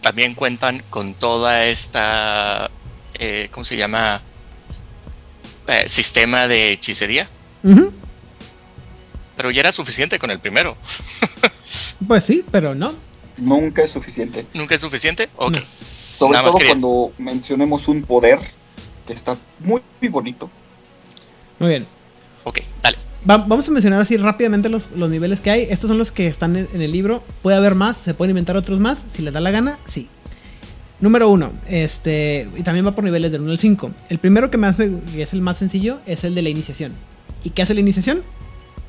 también cuentan con toda esta, eh, ¿cómo se llama? Eh, sistema de hechicería. Pero ya era suficiente con el primero. Pues sí, pero no. Nunca es suficiente. ¿Nunca es suficiente? Ok. No. Sobre todo quería- cuando mencionemos un poder que está muy, muy bonito. Muy bien. Ok, dale. Va- vamos a mencionar así rápidamente los, los niveles que hay. Estos son los que están en, en el libro. Puede haber más, se pueden inventar otros más. Si les da la gana, sí. Número uno, este, y también va por niveles del 1 al 5. El primero que más me, y es el más sencillo es el de la iniciación. ¿Y qué hace la iniciación?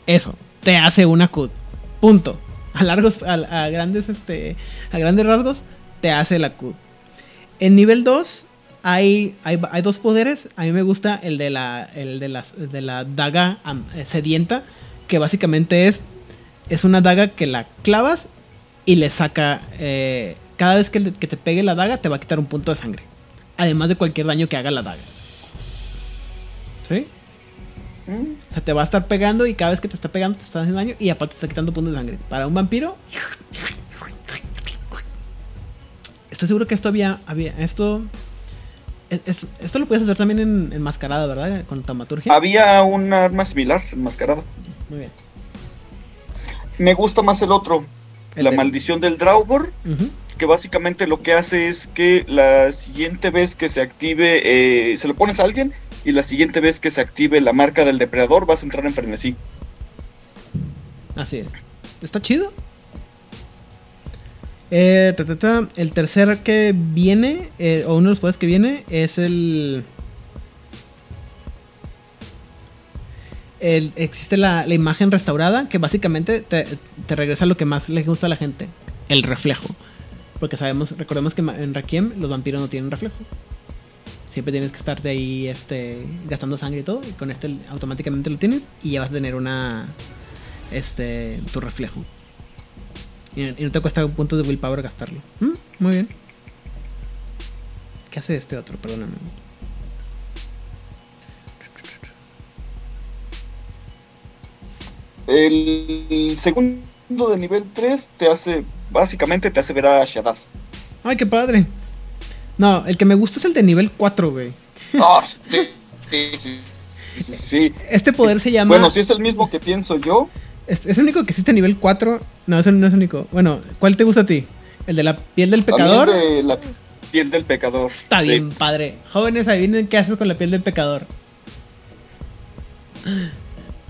Eso, te hace una CUD. Punto. A largos, a, a grandes, este, a grandes rasgos, te hace la CUD. En nivel 2 hay, hay, hay dos poderes. A mí me gusta el de la, el de las, de la daga eh, sedienta, que básicamente es, es una daga que la clavas y le saca... eh, cada vez que, le- que te pegue la daga te va a quitar un punto de sangre. Además de cualquier daño que haga la daga. ¿Sí? Mm, O sea, te va a estar pegando y cada vez que te está pegando te está haciendo daño y aparte te está quitando puntos de sangre. Para un vampiro... Estoy seguro que esto había... había esto... es- es- esto lo puedes hacer también en, en mascarada, ¿verdad? Con taumaturgia. Había un arma similar, enmascarada. Muy bien. Me gusta más el otro, El la maldición del Draugr, que básicamente lo que hace es que la siguiente vez que se active, eh, se lo pones a alguien y la siguiente vez que se active la marca del depredador vas a entrar en frenesí. Así es. Está chido. Eh. El tercer que viene, eh, o uno de los poderes que viene, es el. existe la, imagen restaurada que básicamente te, te regresa lo que más le gusta a la gente: el reflejo. Porque sabemos, recordemos que en Requiem los vampiros no tienen reflejo. Siempre tienes que estarte ahí este, gastando sangre y todo. Y con este automáticamente lo tienes. Y ya vas a tener una, este tu reflejo. Y, y no te cuesta un punto de willpower gastarlo. Mm, Muy bien. ¿Qué hace este otro? Perdóname. El segundo de nivel 3 te hace, básicamente te hace ver a Shaddad. Ay, qué padre. No, el que me gusta es el de nivel 4, güey. Sí, sí, sí, sí, sí. Este poder se llama. Bueno, si es el mismo que pienso yo, es, es el único que existe a nivel 4. No, ese no es el único. Bueno, ¿cuál te gusta a ti? ¿El de la piel del pecador? de la Piel del pecador. Está Sí. bien, padre. Jóvenes, adivinen qué haces con la piel del pecador.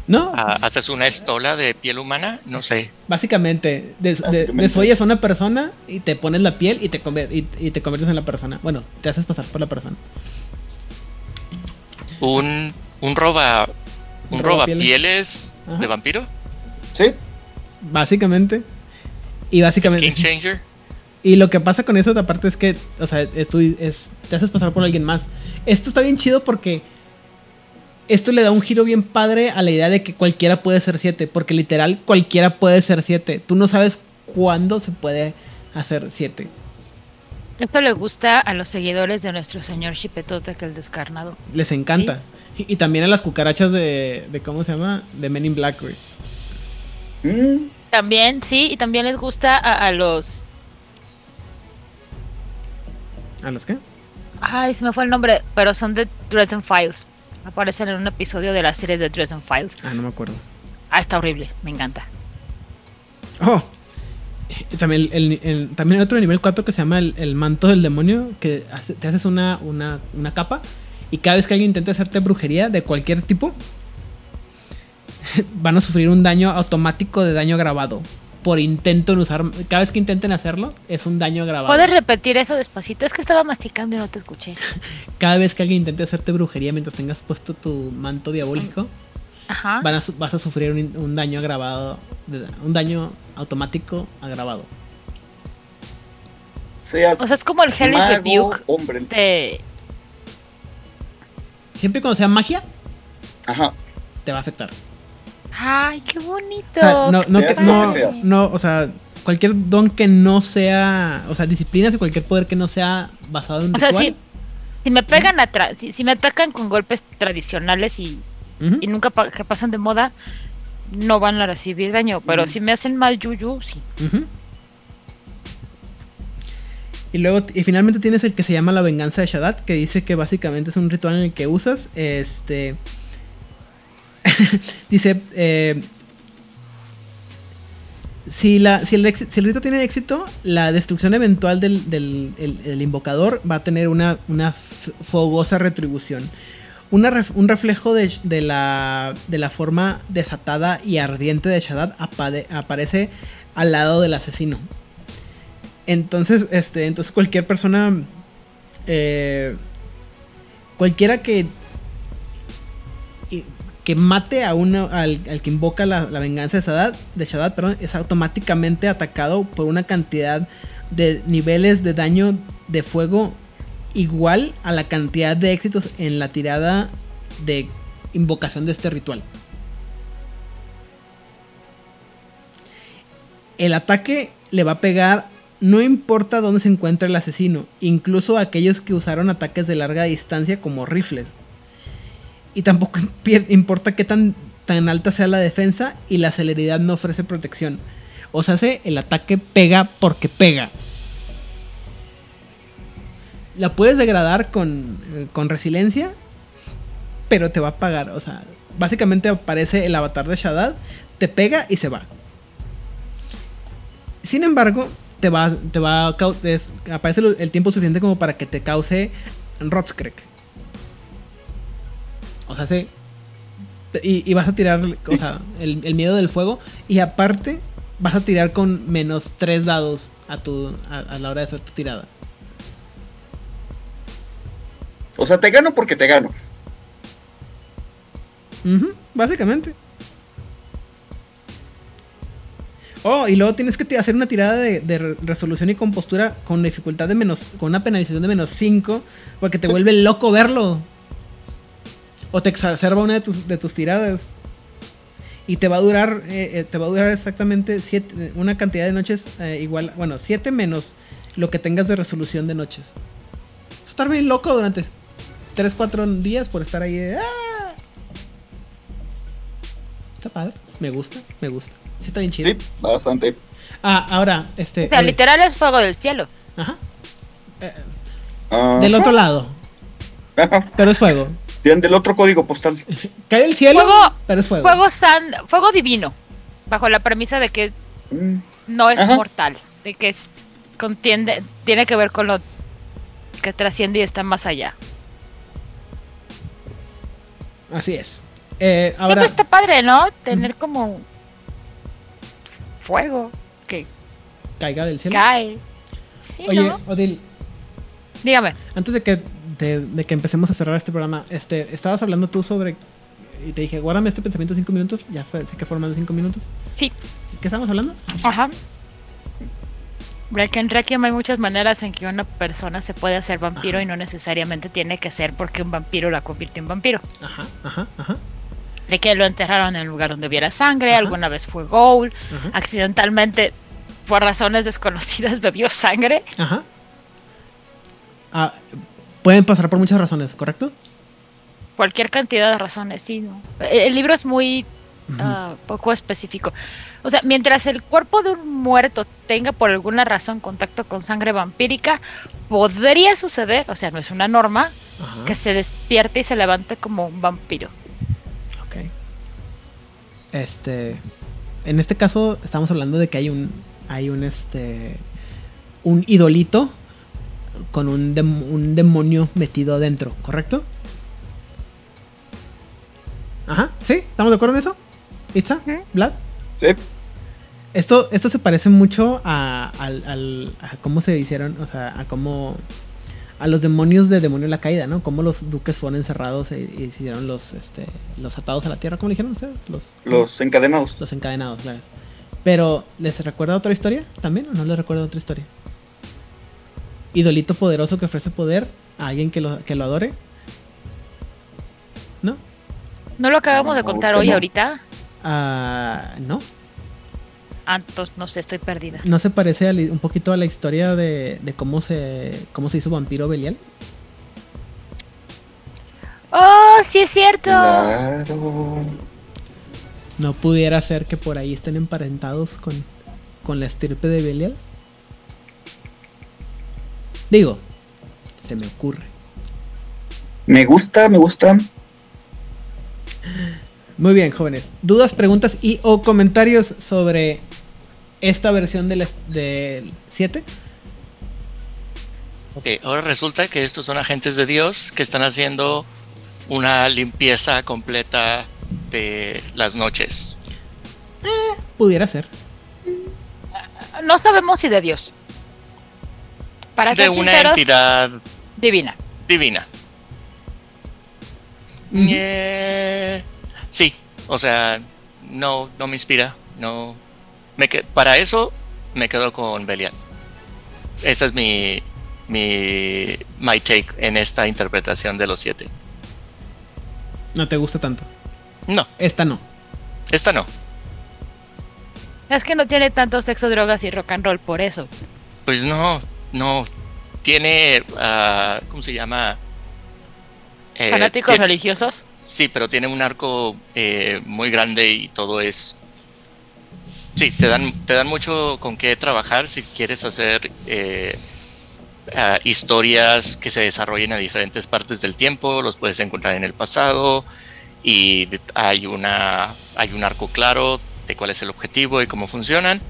¿No? Ah, ¿Haces una estola de piel humana? No sé. Básicamente, des- de- Básicamente. desollas a una persona y te pones la piel y te, y, y te conviertes en la persona. Bueno, te haces pasar por la persona. Un, un roba. Un roba robapieles. pieles de vampiro. Sí. Básicamente. Y básicamente. Skin changer. Y lo que pasa con eso, aparte, es que, o sea, eh, tú es, te haces pasar por alguien más. Esto está bien chido porque esto le da un giro bien padre a la idea de que cualquiera puede ser 7. Porque literal, cualquiera puede ser 7. Tú no sabes cuándo se puede hacer 7. Esto le gusta a los seguidores de nuestro señor Chipetote, que el descarnado. Les encanta. Y, y también a las cucarachas de, de, ¿cómo se llama? De Men in Black, güey. Mm, También, sí, y también les gusta a, a los... ¿A los qué? Ay, se me fue el nombre, pero son de Dresden Files. Aparecen en un episodio de la serie de Dresden Files. Ah, no me acuerdo. Ah, está horrible, me encanta. Oh. Y También, el, el- también hay otro nivel 4 que se llama el, el manto del demonio, que hace- te haces una, una, una capa y cada vez que alguien intente hacerte brujería de cualquier tipo, van a sufrir un daño automático de daño grabado. Por intento en usar... Cada vez que intenten hacerlo, es un daño grabado. ¿Puedes repetir eso despacito? Es que estaba masticando y no te escuché. Cada vez que alguien intente hacerte brujería mientras tengas puesto tu manto diabólico, Ajá. van a su- vas a sufrir un, un daño agravado, un daño automático agravado. sea O sea, es como el Hellish Rebuke hombre. de... Siempre y cuando sea magia, Ajá. te va a afectar. Ay, qué bonito. O sea, no, no, que- no, no, o sea, cualquier don que no sea, o sea, disciplinas y cualquier poder que no sea basado en un O sea, ritual. si, si me pegan atra- si, si me atacan con golpes tradicionales y, nunca pa- que pasan de moda, no van a recibir daño. Pero si me hacen mal yuyu, sí. Ujú. Y luego, y finalmente tienes el que se llama la venganza de Shadat, que dice que básicamente es un ritual en el que usas, este, dice, eh, si, la, si, el, si el rito tiene éxito, la destrucción eventual del, del- el- invocador va a tener una, una fogosa retribución. Una un reflejo de, de la, de la forma desatada y ardiente de Shaddad aparece al lado del asesino. Entonces, este, entonces cualquier persona, eh, cualquiera que que mate a uno al, que invoca la, venganza de Shaddad, de perdón, es automáticamente atacado por una cantidad de niveles de daño de fuego igual a la cantidad de éxitos en la tirada de invocación de este ritual. El ataque le va a pegar no importa dónde se encuentre el asesino, incluso aquellos que usaron ataques de larga distancia como rifles. Y tampoco importa qué tan, tan alta sea la defensa y la celeridad no ofrece protección. O sea, se- el ataque pega porque pega. La puedes degradar con, eh, con resiliencia, pero te va a pagar. O sea, básicamente aparece el avatar de Shaddad, te pega y se va. Sin embargo, te va, te va a aparece el tiempo suficiente como para que te cause Rotzkrek. O sea, sí. Y, y vas a tirar o sea, el, el miedo del fuego. Y aparte, vas a tirar con menos 3 dados a, tu, a, a la hora de hacer tu tirada. O sea, te gano porque te gano. Básicamente. Oh, y luego tienes que hacer una tirada de, de re- resolución y compostura con dificultad de menos. con una penalización de menos 5. Porque te vuelve loco verlo. O te exacerba una de tus, de tus tiradas. Y te va a durar. eh, eh, te va a durar exactamente siete, una cantidad de noches eh, igual. Bueno, 7 menos lo que tengas de resolución de noches. Vas a Estar bien loco durante 3-4 días por estar ahí. de, "Ah". Está padre. Me gusta, me gusta. Sí, está bien chido. Sí, bastante. Ah, ahora, este. O sea, literal es fuego del cielo. Ajá. Eh, Ajá. del otro lado. Pero es fuego. Tienen del otro código postal. Cae del cielo, Fuego- pero es fuego. Fuego san, fuego divino. Bajo la premisa de que Mm, no es Ajá. mortal. De que es, contiende, tiene que ver con lo que trasciende y está más allá. Así es. Eh, Siempre está padre, ¿no? Tener como fuego que caiga del cielo. cae. Sí, Oye, ¿no? Odil, Dígame. antes de que, de, de que empecemos a cerrar este programa, este, estabas hablando tú sobre. Y te dije, guárdame este pensamiento cinco minutos. Ya fue, sé que más de cinco minutos. Sí. ¿Qué estábamos hablando? Ajá. Porque en Requiem hay muchas maneras en que una persona se puede hacer vampiro Ajá. y no necesariamente tiene que ser porque un vampiro la convirtió en vampiro. Ajá, ajá, ajá. De que lo enterraron en el lugar donde hubiera sangre, Ajá. alguna vez fue Ajá. accidentalmente, por razones desconocidas, bebió sangre. Ajá. Ah, pueden pasar por muchas razones, ¿correcto? Cualquier cantidad de razones, sí. ¿no? Eh, El libro es muy ah, poco específico. O sea, mientras el cuerpo de un muerto tenga por alguna razón contacto con sangre vampírica, podría suceder, o sea, no es una norma, Ajá. que se despierte y se levante como un vampiro. Ok. Este. En este caso, estamos hablando de que hay un. Hay un este. Un idolito. Con un, dem- un demonio metido adentro, ¿correcto? Ajá, ¿sí? ¿Estamos de acuerdo en eso? ¿Itza? Ujú. ¿Vlad? Sí. Esto, esto se parece mucho a, al- al- a cómo se hicieron, o sea, a cómo... A los demonios de Demonio de la Caída, ¿no? Cómo los duques fueron encerrados y, y hicieron los, este, los atados a la tierra, ¿cómo le dijeron ustedes? Los, Los encadenados. los encadenados, claro. Pero, ¿les recuerda otra historia también o no les recuerda otra historia? Idolito poderoso que ofrece poder a alguien que lo, que lo adore. ¿No? ¿No lo acabamos de contar hoy no. ahorita? Ah, no. Ah, entonces no sé, estoy perdida. ¿No se parece un poquito a la historia de, de cómo se cómo se hizo vampiro Belial? ¡Oh, sí es cierto! Claro. ¿No pudiera ser que por ahí estén emparentados con, con la estirpe de Belial? Digo, se me ocurre. Me gusta, me gusta. Muy bien, jóvenes. ¿Dudas, preguntas y o comentarios sobre esta versión del 7? Ok, ahora resulta que estos son agentes de Dios que están haciendo una limpieza completa de las noches. Pudiera ser. No sabemos si de Dios. Para De ser una sinceros, entidad divina. divina. Eh, sí, o sea, no, no me inspira. No, me que- para eso me quedo con Belial. Esa es mi, mi my take en esta interpretación de los siete. No te gusta tanto. No, Esta no. esta no. Es que no tiene tanto sexo, drogas y rock and roll por eso. Pues no, no. Tiene, ah, ¿cómo se llama? Eh, Fanáticos tiene- religiosos. Sí, pero tiene un arco eh, muy grande y todo es. Sí, te dan, te dan mucho con qué trabajar si quieres hacer eh, ah, historias que se desarrollen a diferentes partes del tiempo, los puedes encontrar en el pasado y hay, una, hay un arco claro de cuál es el objetivo y cómo funcionan.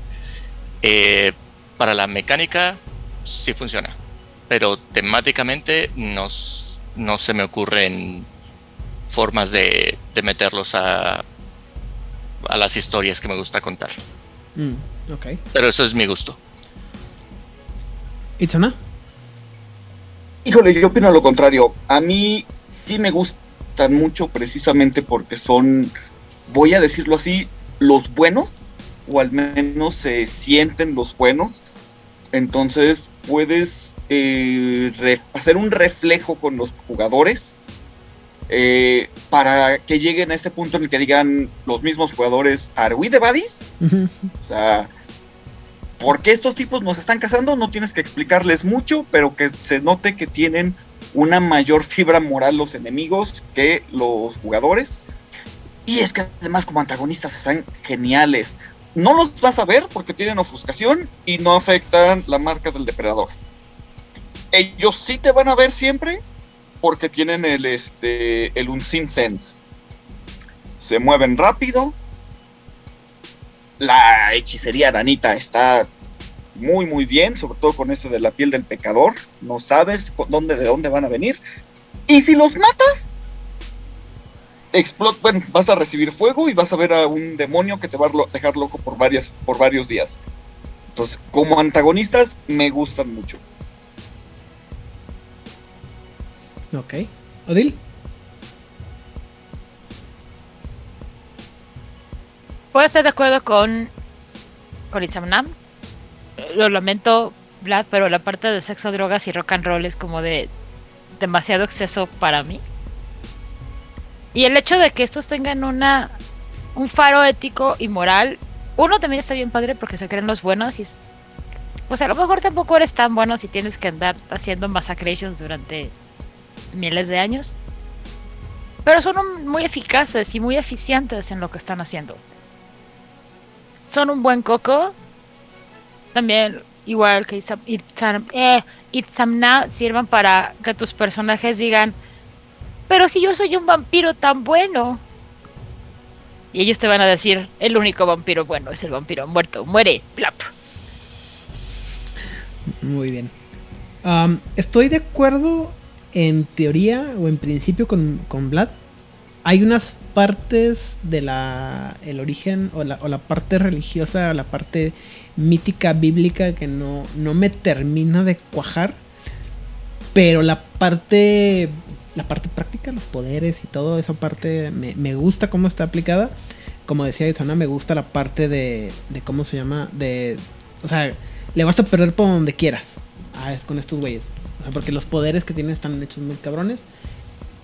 Para la mecánica sí funciona, pero temáticamente no, no se me ocurren formas de, de meterlos a, a las historias que me gusta contar. Mm, ok. Pero eso es mi gusto. ¿Itzona? Híjole, yo opino lo contrario. A mí sí me gustan mucho precisamente porque son, voy a decirlo así, los buenos, o al menos se sienten los buenos. Entonces puedes eh, hacer un reflejo con los jugadores eh, para que lleguen a ese punto en el que digan los mismos jugadores, ¿Are we the baddies? Ujú. O sea, ¿por qué estos tipos nos están cazando? No tienes que explicarles mucho, pero que se note que tienen una mayor fibra moral los enemigos que los jugadores. Y es que además como antagonistas están geniales. No los vas a ver porque tienen ofuscación y no afectan la marca del depredador. Ellos sí te van a ver siempre porque tienen el este el Unseen Sense. Se mueven rápido, la hechicería danita está muy muy bien, sobre todo con eso de la piel del pecador, no sabes dónde, de dónde van a venir. Y si los matas, explot bueno, vas a recibir fuego y vas a ver a un demonio que te va a dejar loco por, varias, por varios días. Entonces, como antagonistas, me gustan mucho. Ok. Odil. Puedo estar de acuerdo con, con Itzamnam. Lo lamento, Vlad, pero la parte de sexo, drogas y rock and roll es como de demasiado exceso para mí. Y el hecho de que estos tengan una un faro ético y moral, uno también está bien padre porque se creen los buenos y es, pues a lo mejor tampoco eres tan bueno si tienes que andar haciendo massacrations durante miles de años. Pero son muy eficaces y muy eficientes en lo que están haciendo. Son un buen coco. También, igual que eh, Itzamna, sirvan para que tus personajes digan, pero si yo soy un vampiro tan bueno. Y ellos te van a decir, el único vampiro bueno es el vampiro muerto. Muere, plap. Muy bien. estoy de acuerdo en teoría o en principio con, con Vlad. Hay unas partes de la el origen o la, o la parte religiosa o la parte mítica bíblica que no, no me termina de cuajar. Pero la parte la parte práctica, los poderes y todo esa parte me, gusta cómo está aplicada. Como decía Isana, me gusta la parte de, de cómo se llama, de, o sea, le vas a perder por donde quieras. Ah, es con estos güeyes. Porque los poderes que tienen están hechos muy cabrones.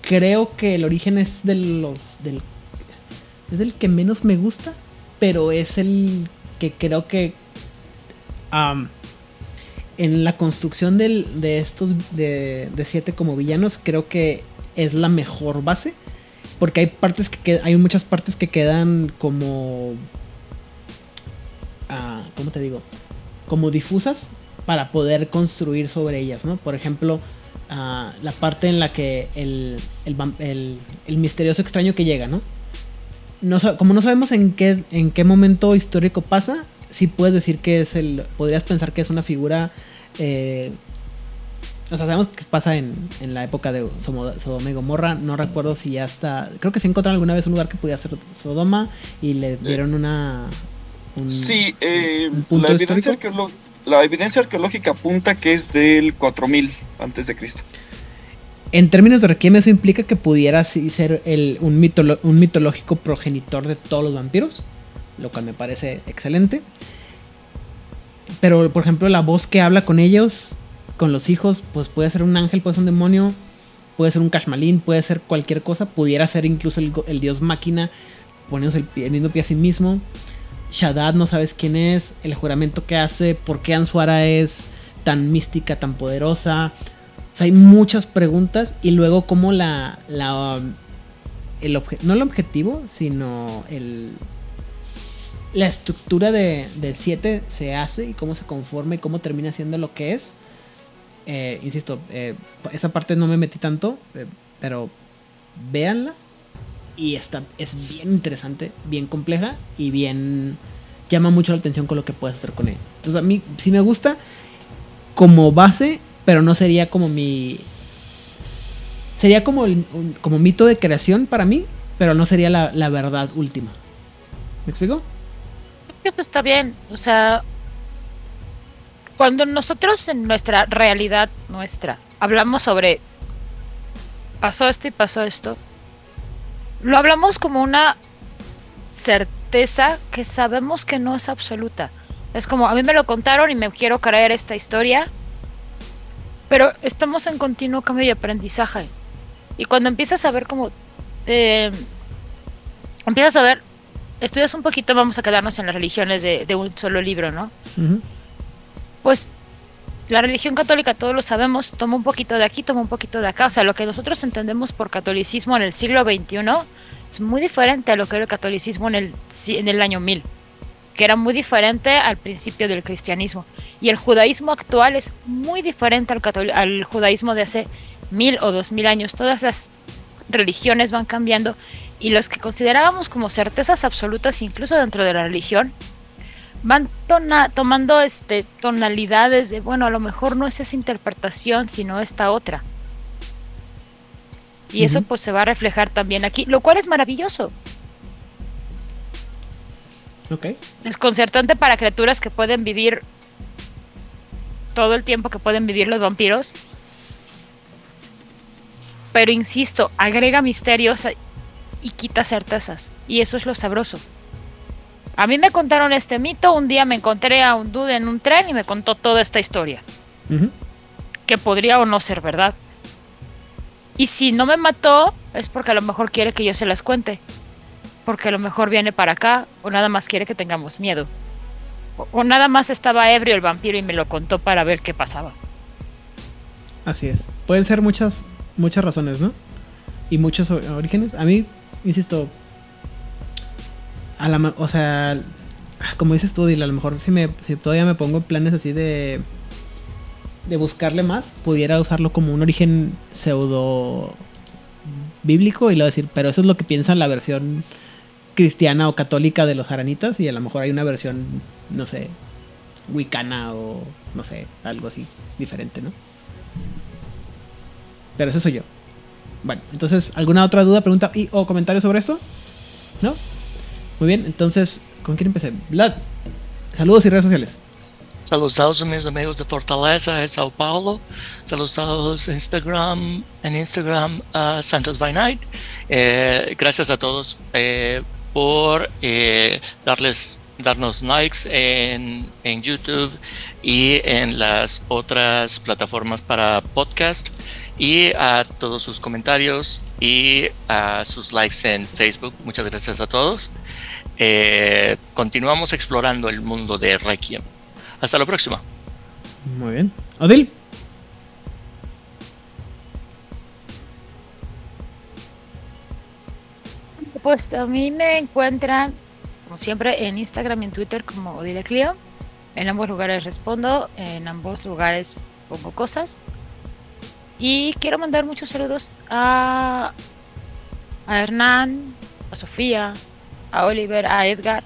Creo que el origen es de los, del, es del que menos me gusta, pero es el que creo que en la construcción de estos de, siete como villanos, creo que es la mejor base. Porque hay partes que hay muchas partes que quedan como. Ah, ¿Cómo te digo? Como difusas para poder construir sobre ellas, ¿no? Por ejemplo, ah, la parte en la que el, el, misterioso extraño que llega, ¿no? no como no sabemos en qué, en qué momento histórico pasa, sí puedes decir que es el. Podrías pensar que es una figura. Eh, o sea, sabemos que pasa en, en la época de Sodoma y Gomorra. No recuerdo si ya está. Creo que se encontraron alguna vez un lugar que pudiera ser Sodoma y le dieron una. sí, eh, la, evidencia la evidencia arqueológica apunta que es del 4000 antes de Cristo. En términos de Requiem, eso implica que pudiera ser el, un, un mitológico progenitor de todos los vampiros lo cual me parece excelente. Pero, por ejemplo, la voz que habla con ellos, con los hijos, pues puede ser un ángel, puede ser un demonio, puede ser un Kashmalin, puede ser cualquier cosa, pudiera ser incluso el, dios máquina poniéndose el, mismo pie a sí mismo. Shaddad no sabes quién es, el juramento que hace, por qué Ansuara es tan mística, tan poderosa. O sea, hay muchas preguntas y luego como la, la el no el objetivo, sino el la estructura de, del 7 se hace y cómo se conforma y cómo termina siendo lo que es. Eh, insisto, eh, esa parte no me metí tanto, eh, pero véanla. Y está, es bien interesante, bien compleja y bien. llama mucho la atención con lo que puedes hacer con ella. Entonces, a mí sí me gusta como base, pero no sería como mi. Sería como, el, como mito de creación para mí, pero no sería la, la verdad última. ¿Me explico? Que está bien. O sea, cuando nosotros en nuestra realidad nuestra hablamos sobre pasó esto y pasó esto, lo hablamos como una certeza que sabemos que no es absoluta. Es como, a mí me lo contaron y me quiero creer esta historia, pero estamos en continuo cambio y aprendizaje. Y cuando empiezas a ver como... Eh, empiezas a ver estudias un poquito, vamos a quedarnos en las religiones de, un solo libro, ¿no? Pues la religión católica, todos lo sabemos, toma un poquito de aquí, toma un poquito de acá. O sea, lo que nosotros entendemos por catolicismo en el siglo XXI es muy diferente a lo que era el catolicismo en el, en el año 1000, que era muy diferente al principio del cristianismo. Y el judaísmo actual es muy diferente al, al judaísmo de hace mil o dos mil años. Todas las religiones van cambiando y los que considerábamos como certezas absolutas incluso dentro de la religión, van tona- tomando este tonalidades de, bueno, a lo mejor no es esa interpretación, sino esta otra. Y eso pues se va a reflejar también aquí, lo cual es maravilloso. Ok. Desconcertante para criaturas que pueden vivir todo el tiempo que pueden vivir los vampiros. Pero insisto, agrega misterios y quita certezas. Y eso es lo sabroso. A mí me contaron este mito, un día me encontré a un dude en un tren y me contó toda esta historia. Que podría o no ser verdad. Y si no me mató, es porque a lo mejor quiere que yo se las cuente. Porque a lo mejor viene para acá o nada más quiere que tengamos miedo. O, o nada más estaba ebrio el vampiro y me lo contó para ver qué pasaba. Así es. Pueden ser muchas, muchas razones, ¿no? Y muchos orígenes. A mí, insisto, a la, o sea, como dices tú, Dil, a lo mejor si, me, si todavía me pongo planes así de, de buscarle más, pudiera usarlo como un origen pseudo bíblico y luego decir, pero eso es lo que piensa la versión cristiana o católica de los aranitas y a lo mejor hay una versión, no sé, wicana o no sé, algo así diferente, ¿no? Pero eso soy yo. Bueno, entonces, ¿alguna otra duda, pregunta y o comentario sobre esto? ¿No? Muy bien, entonces, ¿con quién empecé? Vlad. Saludos y redes sociales. Saludos a mis amigos de Fortaleza de Sao Paulo. Saludos Instagram, en Instagram a Santos by Night. Eh, gracias a todos eh, por eh, darles darnos likes en, en YouTube y en las otras plataformas para podcast y a todos sus comentarios y a sus likes en Facebook. Muchas gracias a todos. Eh, continuamos explorando el mundo de Requiem. Hasta la próxima. Muy bien. Odil. Pues a mí me encuentran, como siempre, en Instagram y en Twitter como Odile Clio. En ambos lugares respondo, en ambos lugares pongo cosas. Y quiero mandar muchos saludos a, a Hernán, a Sofía, a Oliver, a Edgar,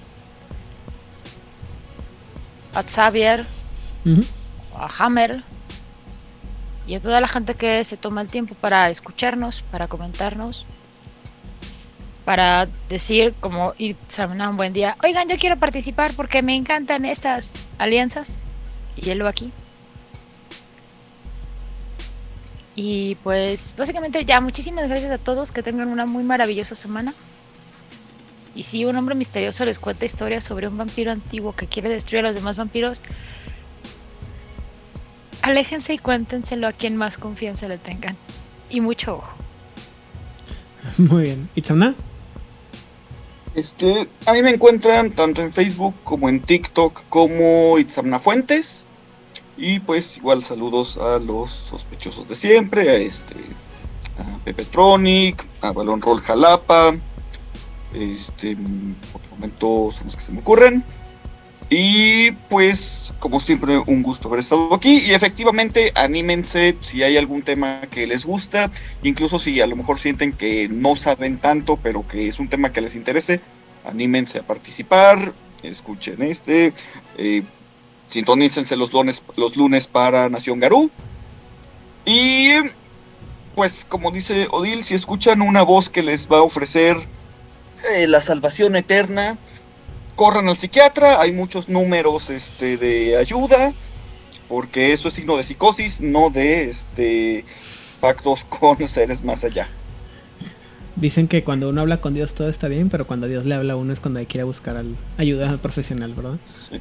a Xavier, a Hammer y a toda la gente que se toma el tiempo para escucharnos, para comentarnos, para decir como y un buen día, oigan, yo quiero participar porque me encantan estas alianzas y él lo aquí. Y pues básicamente ya muchísimas gracias a todos, que tengan una muy maravillosa semana. Y si un hombre misterioso les cuenta historias sobre un vampiro antiguo que quiere destruir a los demás vampiros, aléjense y cuéntenselo a quien más confianza le tengan. Y mucho ojo. Muy bien. ¿Itzamna? Este, a mí me encuentran tanto en Facebook como en TikTok como Itzamna Fuentes. Y pues igual saludos a los sospechosos de siempre, a este, a Pepetronic, a Balón Roll Jalapa. Este, por el momento son los que se me ocurren. Y pues, como siempre, un gusto haber estado aquí. Y efectivamente, anímense si hay algún tema que les gusta. Incluso si a lo mejor sienten que no saben tanto, pero que es un tema que les interese, anímense a participar. Escuchen este. Eh, sintonícense los lunes, los lunes para Nación Garú. Y pues, como dice Odil, si escuchan una voz que les va a ofrecer eh, la salvación eterna, corran al psiquiatra, hay muchos números este, de ayuda, porque eso es signo de psicosis, no de este, pactos con seres más allá. Dicen que cuando uno habla con Dios todo está bien, pero cuando Dios le habla a uno es cuando hay que ir a buscar al- ayuda profesional, ¿verdad? Sí.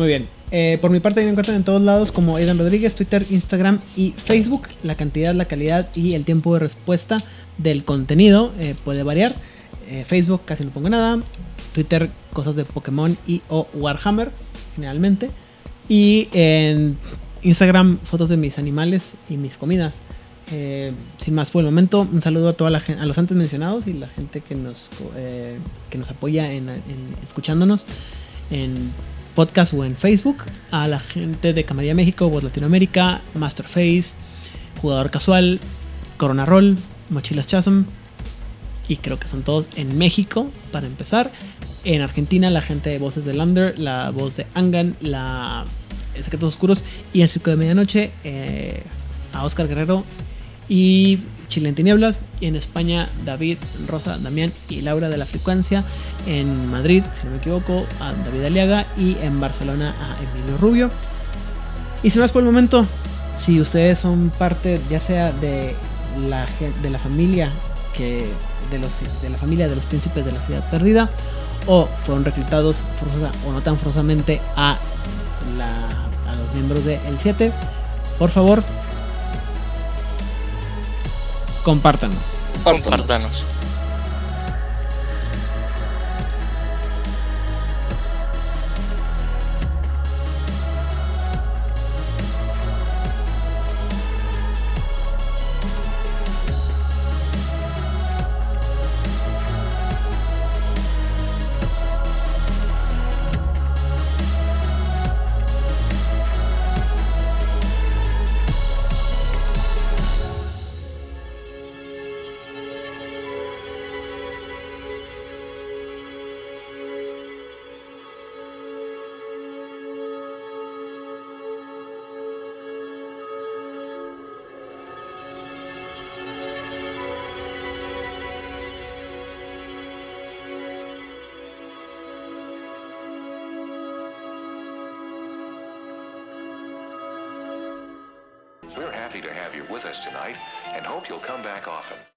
Muy bien. Eh, por mi parte me encuentran en todos lados como Aidan Rodríguez, Twitter, Instagram y Facebook. La cantidad, la calidad y el tiempo de respuesta del contenido eh, puede variar. Eh, Facebook casi no pongo nada. Twitter cosas de Pokémon y o Warhammer generalmente. Y en Instagram fotos de mis animales y mis comidas. Sin más por el momento, un saludo a toda la gente, a los antes mencionados y la gente que nos eh, que nos apoya en, escuchándonos podcast o en Facebook, a la gente de Camarilla México, Voz Latinoamérica, Masterface, Jugador Casual, Corona Roll, Mochilas Chasm, y creo que son todos en México para empezar. En Argentina, la gente de Voces de Lander, la voz de Angan, la Secretos Oscuros y El Circo de Medianoche, eh, a Oscar Guerrero y Chile en Tinieblas. Y en España, David, Rosa, Damián y Laura de la Frecuencia. En Madrid, si no me equivoco, a David Aliaga. Y en Barcelona, a Emilio Rubio. Y sin más por el momento, si ustedes son parte, ya sea de la, de la familia que de, los, de la familia de los príncipes de la ciudad perdida o fueron reclutados o no tan forzosamente a, la, a los miembros del El 7, por favor, compártanos. Compártanos.